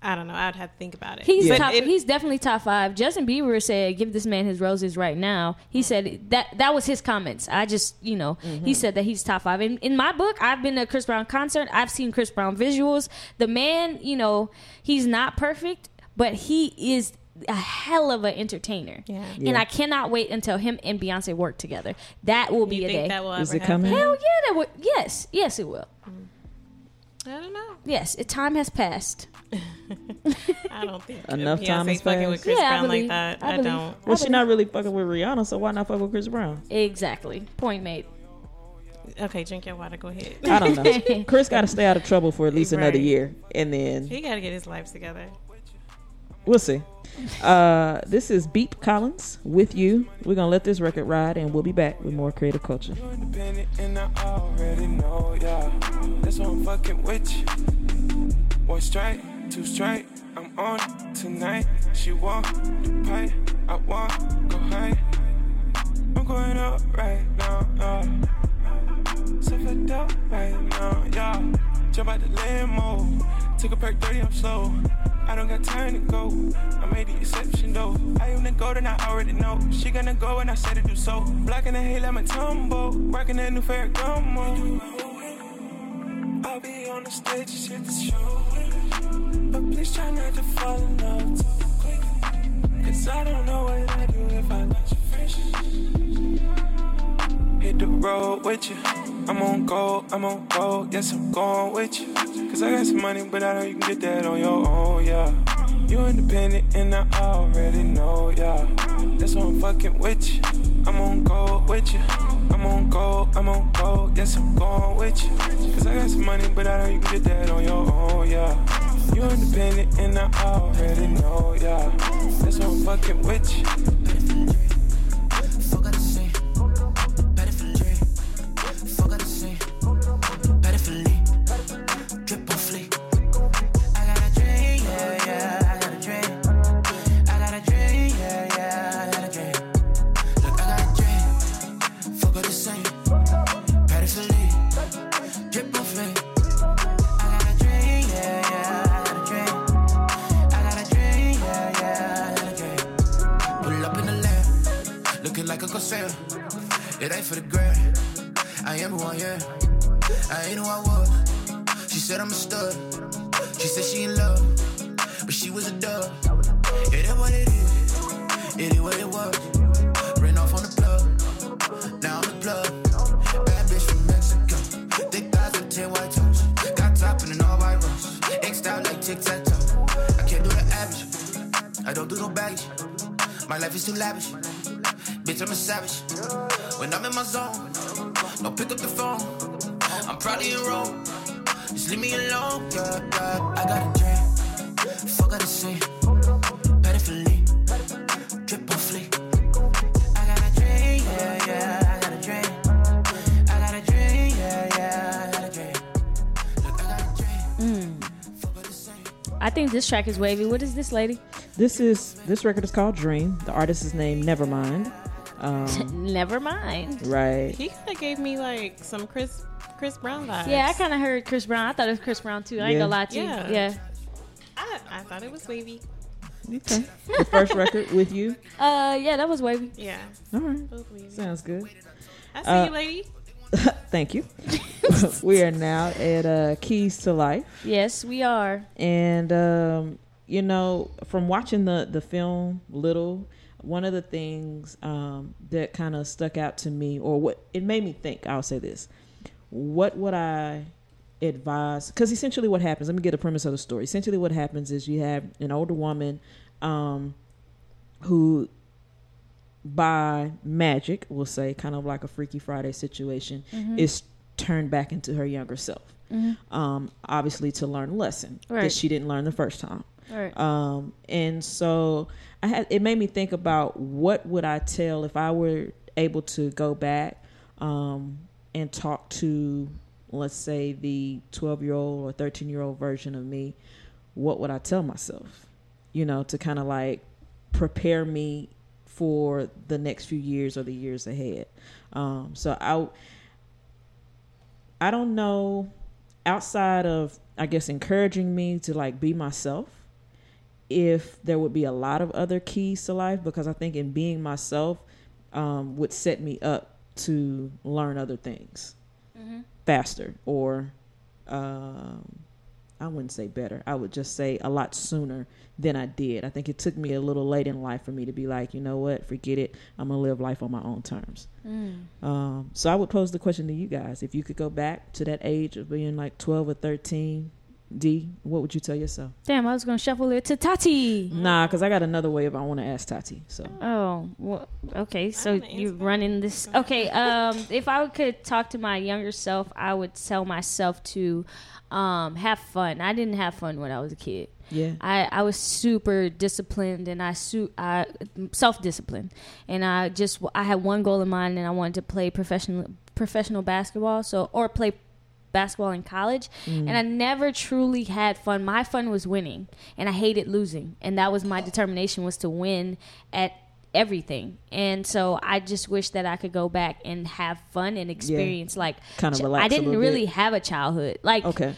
I don't know. I'd have to think about it. He's But top. it- he's definitely top five. Justin Bieber said, "Give this man his roses right now." He said that that was his comments. I just, you know, Mm-hmm. he said that he's top five. In, in my book, I've been to a Chris Brown concert. I've seen Chris Brown visuals. The man, you know, he's not perfect, but he is a hell of an entertainer. Yeah. And Yeah. I cannot wait until him and Beyonce work together. That will be you a think day. that will Is ever it coming? Hell yeah, that would. Yes, yes, it will. I don't know. Yes, it, time has passed. I don't think Enough Beyonce's time has fucking with passed. Chris Yeah, I Brown believe- like that. I I, don't. well, she's not really fucking with Rihanna, so why not fuck with Chris Brown? Exactly. Point made. Okay, drink your water. Go ahead. I don't know. Chris got to stay out of trouble for at least another year, and then He got to get his life together. We'll see. Uh, this is Beep Collins with you. We're gonna let this record ride, and we'll be back with more creative culture. I'm on tonight. She the I go high. I'm going up right now, yeah. So fucked up right now, yeah. Jump out the limo, took a perk 30, I'm slow. I don't got time to go. I made the exception though. I am the golden, I already know. She gonna go and I said to do so. Blocking the hate like my tumble. Rocking that new Ferragamo. I'll be on the stage, just hit the show. But please try not to fall in love too quick. Cause I don't know what I do if I let you finish. Hit the road with you. I'm on go, I'm on go. Yes, I'm going with you. Cause I got some money, but I know you can get that on your own, yeah. You independent and I already know, yeah. That's why I'm fucking with you. I'm on go with you. I'm on go, I'm on go. Yes, I'm going with you. Cause I got some money, but I know you can get that on your own, yeah. You independent and I already know, yeah. That's why I'm fucking with you. This track is wavy. What is this lady? this is this record is called Dream. The artist is named Nevermind. Um, Never mind. right. He kind of gave me like some Chris Chris Brown vibes. Yeah, I kind of heard Chris Brown. I thought it was Chris Brown too. I ain't Yeah. gonna lie to you. Yeah. Yeah. I, I thought it was wavy. Okay. The first record with you. Uh, yeah, that was wavy. Yeah, All right. both wavy. Sounds good. I see Uh, you, lady. Thank you. we are now at uh, Keys to Life. Yes, we are. And um, you know, from watching the the film Little, one of the things um, that kind of stuck out to me, or what it made me think, I'll say this: What would I advise? Because essentially, what happens? Let me get a premise of the story. Essentially, what happens is you have an older woman um, who by magic, we'll say, kind of like a Freaky Friday situation, Mm-hmm. is turned back into her younger self. Um, obviously, to learn a lesson that she didn't learn the first time. Right. Um, and so I had it made me think about what would I tell if I were able to go back um, and talk to, let's say, the twelve year old or thirteen year old version of me. What would I tell myself? You know, to kind of like prepare me for the next few years or the years ahead. Um, so I, I don't know, outside of I guess encouraging me to like be myself. If there would be a lot of other keys to life, because I think in being myself um, would set me up to learn other things faster, or um, I wouldn't say better. I would just say a lot sooner than I did. I think it took me a little late in life for me to be like, you know what, forget it. I'm gonna live life on my own terms. Um, so I would pose the question to you guys: If you could go back to that age of being like 12 or 13, D, what would you tell yourself? Damn, I was gonna shuffle it to Tati. Nah, because I got another wave I want to ask Tati. So Oh, well, okay. So you answer that. running this? Okay. Um, if I could talk to my younger self, I would tell myself to um have fun. I didn't have fun when I was a kid. yeah, I, I was super disciplined and I su- I self disciplined and I just I had one goal in mind and I wanted to play professional professional basketball so or play basketball in college mm. and I never truly had fun. My fun was winning and I hated losing and that was my determination was to win at everything. And so I just wish that I could go back and have fun and experience like Kinda relax I didn't really bit. have a childhood. Like okay,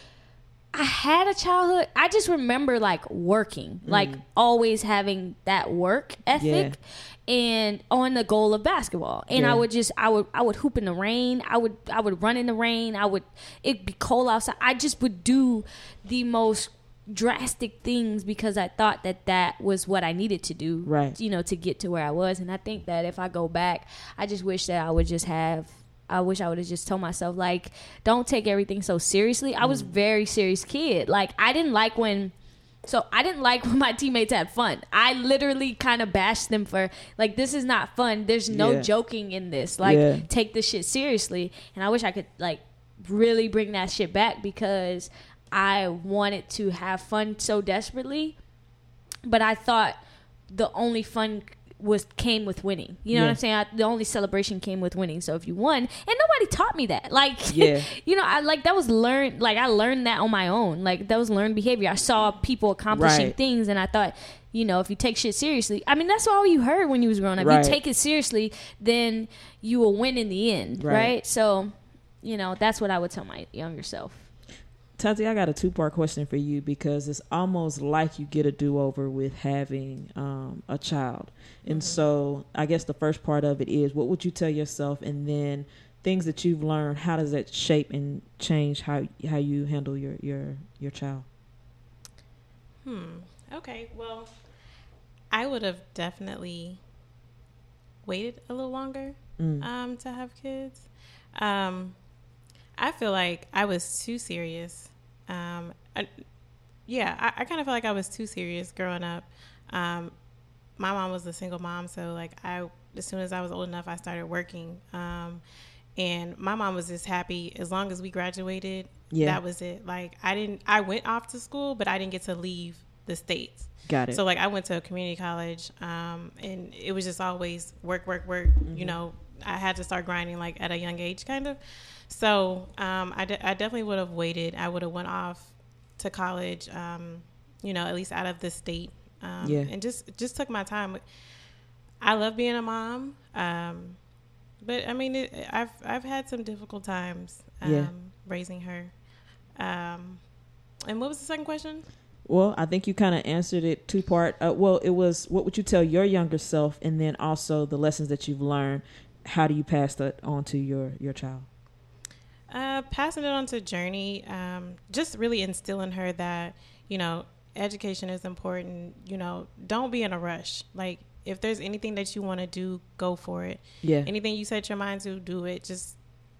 I had a childhood. I just remember like working, mm. like always having that work ethic and on the goal of basketball. And Yeah. I would just I would I would hoop in the rain. I would I would run in the rain. I would it'd be cold outside. I just would do the most drastic things because I thought that that was what I needed to do Right. you know to get to where I was and I think that if I go back I just wish that I would just have I wish I would have just told myself like don't take everything so seriously. I Mm. was very serious kid. Like I didn't like when so I didn't like when my teammates had fun. I literally kind of bashed them for like this is not fun. There's no Yeah. joking in this. Like Yeah. take this shit seriously. And I wish I could like really bring that shit back because I wanted to have fun so desperately. But I thought the only fun was came with winning. You know what I'm saying? I, the only celebration came with winning. So if you won, and nobody taught me that. Like, Yeah. you know, I like that was learned. Like I learned that on my own. Like that was learned behavior. I saw people accomplishing Right. things, and I thought, you know, if you take shit seriously, I mean, that's all you heard when you was growing up. Right. You take it seriously, then you will win in the end, Right. right? So, you know, that's what I would tell my younger self. Tati, I got a two part question for you because it's almost like you get a do over with having um, a child. And so I guess the first part of it is what would you tell yourself? And then things that you've learned, how does that shape and change how how you handle your, your, your child? Hmm. Okay. Well, I would have definitely waited a little longer Mm. um, to have kids. Um, I feel like I was too serious. Um, I, yeah, I, I kind of feel like I was too serious growing up. Um, my mom was a single mom, so like I, as soon as I was old enough, I started working. Um, and my mom was just happy as long as we graduated. Yeah. that was it. Like I didn't, I went off to school, but I didn't get to leave the states. Got it. So like I went to a community college, um, and it was just always work, work, work. Mm-hmm. You know, I had to start grinding like at a young age, kind of. So um, I, de- I definitely would have waited. I would have went off to college, um, you know, at least out of the state, um, Yeah. and just just took my time. I love being a mom, um, but I mean, it, I've I've had some difficult times um, Yeah. raising her. Um, and what was the second question? Well, I think you kind of answered it two part. Uh, well, it was what would you tell your younger self, and then also the lessons that you've learned. How do you pass that on to your your child? Uh, passing it on to Journey, um, just really instilling her that you know education is important. You know, don't be in a rush. Like if there's anything that you want to do, go for it. Yeah, Anything you set your mind to, do it. Just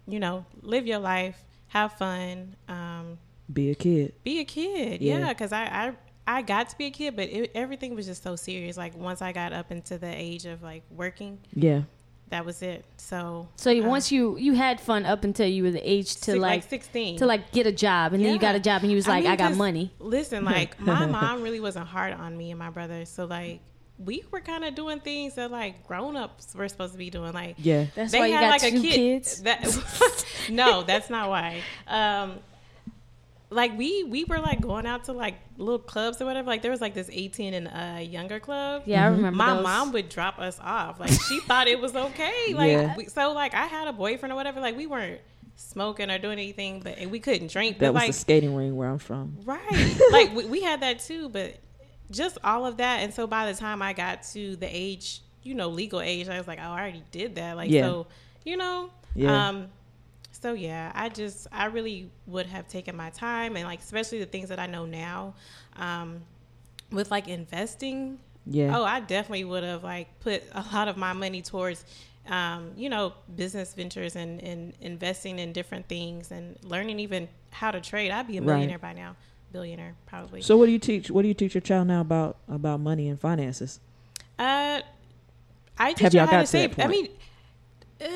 you know, live your life, have fun, um, be a kid. be a kid. Yeah. Yeah, because I, I I got to be a kid, but it, everything was just so serious. Like once I got up into the age of like working, Yeah, that was it. So So uh, once you you had fun up until you were the age to six- like, sixteen to like get a job, and then you got a job, and you was like, I, mean, got 'cause money. Listen, like my mom really wasn't hard on me and my brother, so like we were kind of doing things that like grown ups were supposed to be doing. Like yeah. That's why you got two kids. That no, that's not why. Um, like we we were like going out to like little clubs or whatever. Like there was like this eighteen and uh, younger club. Yeah, I remember. My those. mom would drop us off. Like she thought it was okay. Like Yeah. we, so, like I had a boyfriend or whatever. Like we weren't smoking or doing anything, but and we couldn't drink. That but was like the skating ring where I'm from. Right. like we, we had that too, but just all of that. And so by the time I got to the age, you know, legal age, I was like, oh, I already did that. Like, Yeah. so, you know, Yeah. um, so yeah, I just, I really would have taken my time and like, especially the things that I know now, um, with like investing. Yeah. Oh, I definitely would have like put a lot of my money towards, um, you know, business ventures and, and investing in different things and learning even how to trade. I'd be a Right. millionaire by now, billionaire probably. So what do you teach? What do you teach your child now about about money and finances? uh, I Have teach y'all her how got to to save. I mean, uh,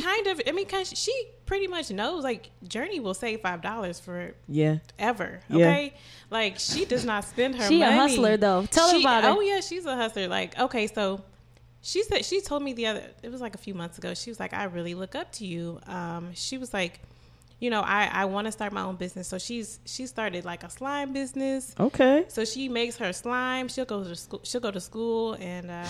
kind of. I mean, she pretty much knows. Like, Journey will save five dollars for Yeah, ever. Yeah. Okay, like she does not spend her. She a hustler, though. Tell her She- about it. Oh yeah, she's a hustler. Like okay, so she said she told me the other. It was like a few months ago. She was like, I really look up to you. Um, she was like. You know, I, I want to start my own business. So she's she started like a slime business. okay. So she makes her slime. She'll go to school. She'll go to school and um,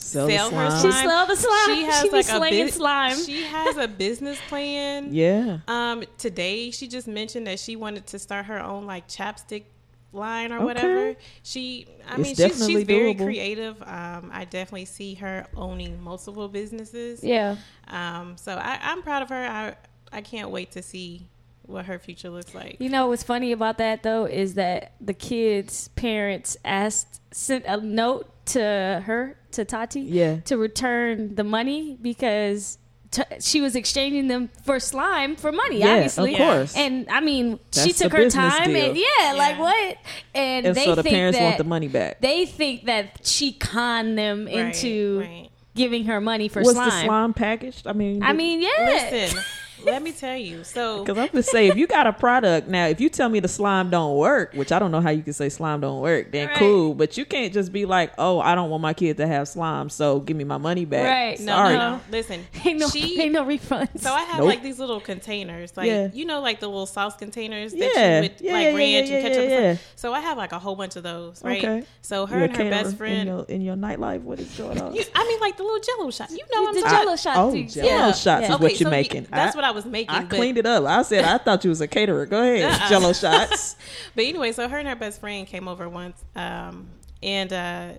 Sell, the Sell her slime. She slime. slell the slime. She has be like a slinging bus- slime. She has a business plan. Yeah. Um, today she just mentioned that she wanted to start her own like chapstick line or Okay. whatever. She, I It's mean, she's, she's very doable. creative. Um, I definitely see her owning multiple businesses. yeah. Um, so I, I'm proud of her. I, I can't wait to see what her future looks like. You know what's funny about that though is that the kids' parents asked sent a note to her to Tati Yeah. to return the money because t- she was exchanging them for slime for money, Yeah, obviously. of course. And I mean, she took her time deal. and yeah, like what? And, And they so the think parents that want the money back. they think that she conned them Right, into right. giving her money for Was slime. the slime packaged? I mean, I mean, yeah. Listen, let me tell you. So Because I'm gonna say, if you got a product now, if you tell me the slime don't work, which I don't know how you can say slime don't work, then Right. cool. But you can't just be like, oh, I don't want my kid to have slime, so give me my money back. Right. no, Sorry. no, no. Listen, Ain't no, she ain't no refunds. So I have Nope. like these little containers, like Yeah. you know, like the little sauce containers that Yeah. you would Yeah, like yeah, yeah, ranch yeah, and ketchup. yeah, and stuff. So I have like a whole bunch of those, right? Okay. So her You a and her caterer best in friend. your, in your nightlife. What is going on? You- I mean, like the little Jello shots. You know, what the I'm talking. Jello shots. oh, too. Jello Yeah. shots Yeah. is Okay, what you're so making. that's I- what I was making. I cleaned it up. I said I thought you was a caterer. Go ahead, Uh-uh. Jello shots. But anyway, so her and her best friend came over once, um, and uh,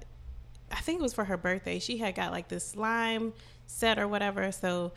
I think it was for her birthday. She had got like this slime set or whatever. So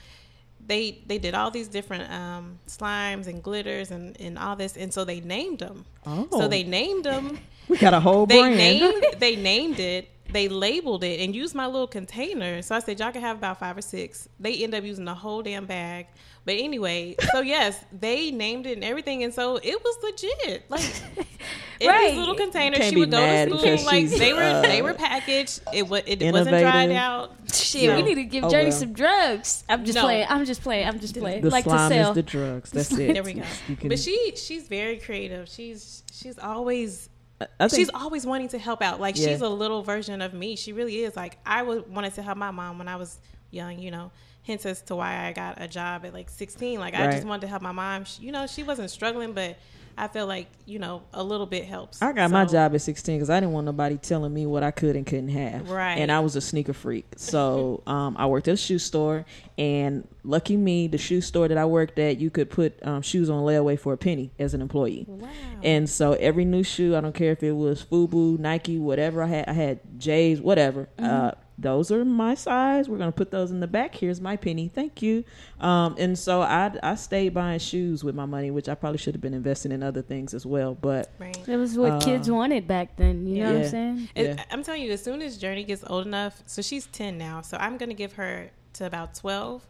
they they did all these different um, slimes and glitters and, and all this, and so they named them. Oh. So they named them. We got a whole They brand. named they named it. They labeled it and used my little container. So I said y'all can have about five or six. They end up using the whole damn bag. But anyway, so yes, they named it and everything, and so it was legit. Like in Right. these little container, she would go to school. Like they were uh, they were packaged. It was it wasn't dried out. Shit, we need to give Oh, Journey well. some drugs. I'm just No. playing. I'm just playing. I'm just playing. The like to slime sell. is the drugs. That's it. There we go. You can- But she she's very creative. She's she's always I- I think, she's always wanting to help out. Like Yeah. she's a little version of me. She really is. Like I was wanted to help my mom when I was young, you know. Hence as to why I got a job at like 16. Like I just wanted to help my mom. She, you know, she wasn't struggling, but I feel like you know a little bit helps. I got my job at 16 because I didn't want nobody telling me what I could and couldn't have. Right. And I was a sneaker freak. So um, I worked at a shoe store. And lucky me, the shoe store that I worked at, you could put um, shoes on layaway for a penny as an employee. Wow. And so every new shoe, I don't care if it was FUBU, Nike, whatever I had, I had J's, whatever. Uh, those are my size. We're gonna put those in the back. Here's my penny. Thank you. Um, and so I I stayed buying shoes with my money, which I probably should have been investing in other things as well. But Right. It was what Uh, kids wanted back then. You know what. I'm saying? And Yeah. I'm telling you, as soon as Journey gets old enough, so she's 10 now, so I'm going to give her to about 12,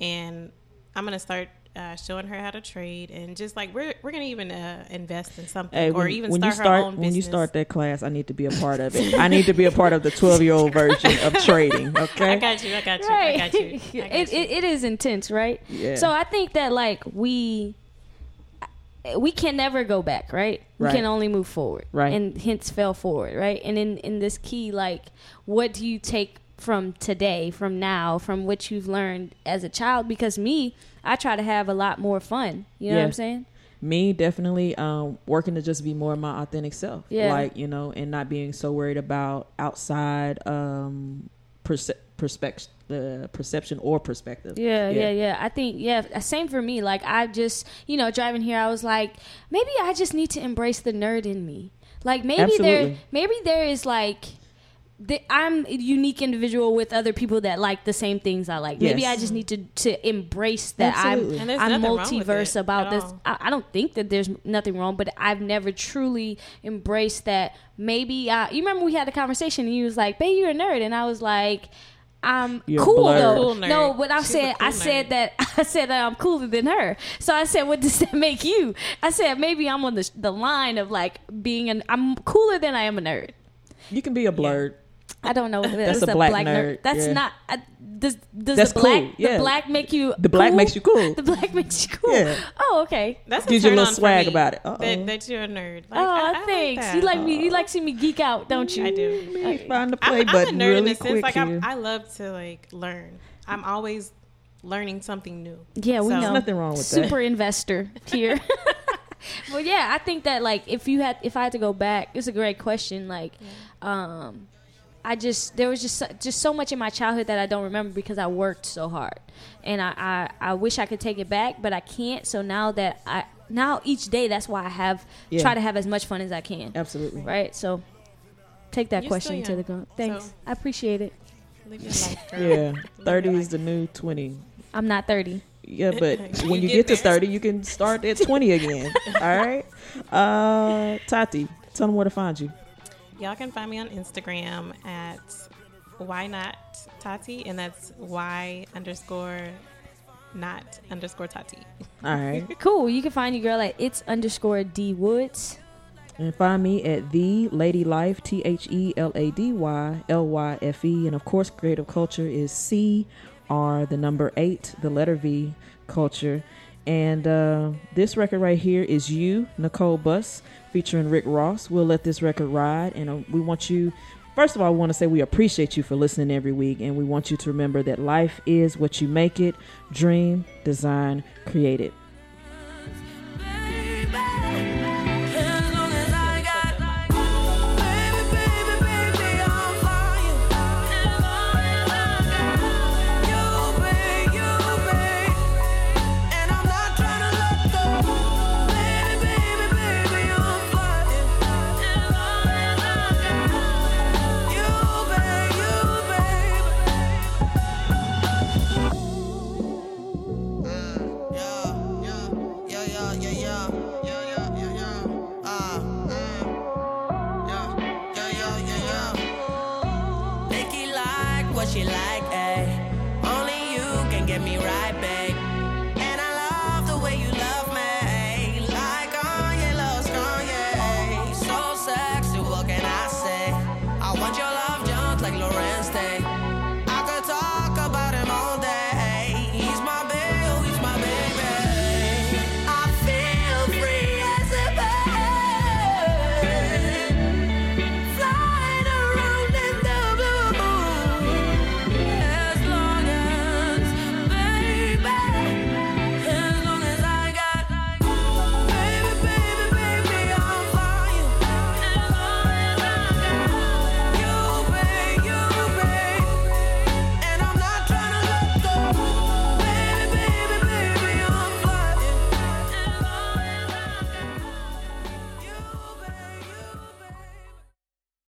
and I'm going to start uh, showing her how to trade, and just like we're we're going to even uh, invest in something, Hey, or when, even when start, you start her own when business. you start that class, I need to be a part of it. I need to be a part of the twelve year old version of trading. Okay. I got you. I got you. Right. I got you. I got it, you. it, it is intense, right? Yeah. So I think that like we we can never go back, right? We Right. can only move forward, Right. And hence fell forward, right? And in in this key, like, what do you take from today, from now, from what you've learned as a child? Because me, I try to have a lot more fun. You know what I'm saying? Me definitely um, working to just be more of my authentic self. Yeah. Like you know, and not being so worried about outside um, perce- perspective, the perception or perspective. Yeah, yeah, yeah. I think yeah, uh, same for me. Like I just, you know, driving here, I was like, maybe I just need to embrace the nerd in me. Like maybe there, maybe there is like. The, I'm a unique individual with other people that like the same things I like. Maybe I just need to to embrace that Absolutely. I'm I'm nothing wrong with multiverse about this. I, I don't think that there's nothing wrong, but I've never truly embraced that. Maybe I, you remember we had a conversation and you was like, "Babe, you're a nerd," and I was like, "I'm You're cool blur. though." Cool. No, but I She's said cool I said nerd. that I said that I'm cooler than her. So I said, "What does that make you?" I said, "Maybe I'm on the the line of like being an I'm cooler than I am a nerd." You can be a blurred. I don't know. That's, a black nerd, That's yeah. not. Uh, does does That's the black cool, yeah. the black make you The black cool? makes you cool. The black makes you cool. Yeah. Oh, okay. That's Gives you a little swag about it. Uh-oh. That, that you're a nerd. Like, oh, I, I thanks. that. you like me. You like to see me geek out, don't you? I do. Let me find the play I'm, I'm button a nerd in really the sense quick like. I'm, I love to like learn. I'm always learning something new. Yeah, we So- know. There's nothing wrong with Super that. investor here. but yeah, I think that like if you had if I had to go back, it's a great question. Like, um, I just there was just so, just so much in my childhood that I don't remember because I worked so hard, and I, I I wish I could take it back, but I can't. So now that I now each day, that's why I have Yeah. try to have as much fun as I can. Absolutely. Right. So take that You're question to the ground. Thanks. so- I appreciate it. Live your life, girl. Yeah. Live Thirty your is the new twenty. I'm not thirty. Yeah, but You when you get get to thirty, you can start at twenty again. All right. Uh, Tati, tell them where to find you. Y'all can find me on Instagram at why not Tati, and that's y underscore not underscore Tati. All right. Cool. You can find your girl at it's underscore D Woods. And find me at the Lady Life, T H E L A D Y L Y F E. And of course, creative culture is C R, the number eight, the letter V, culture. And uh, this record right here is You, Nicole Bus, featuring Rick Ross. We'll let this record ride. And uh, we want you, first of all, I want to say we appreciate you for listening every week. And we want you to remember that life is what you make it dream, design, create it.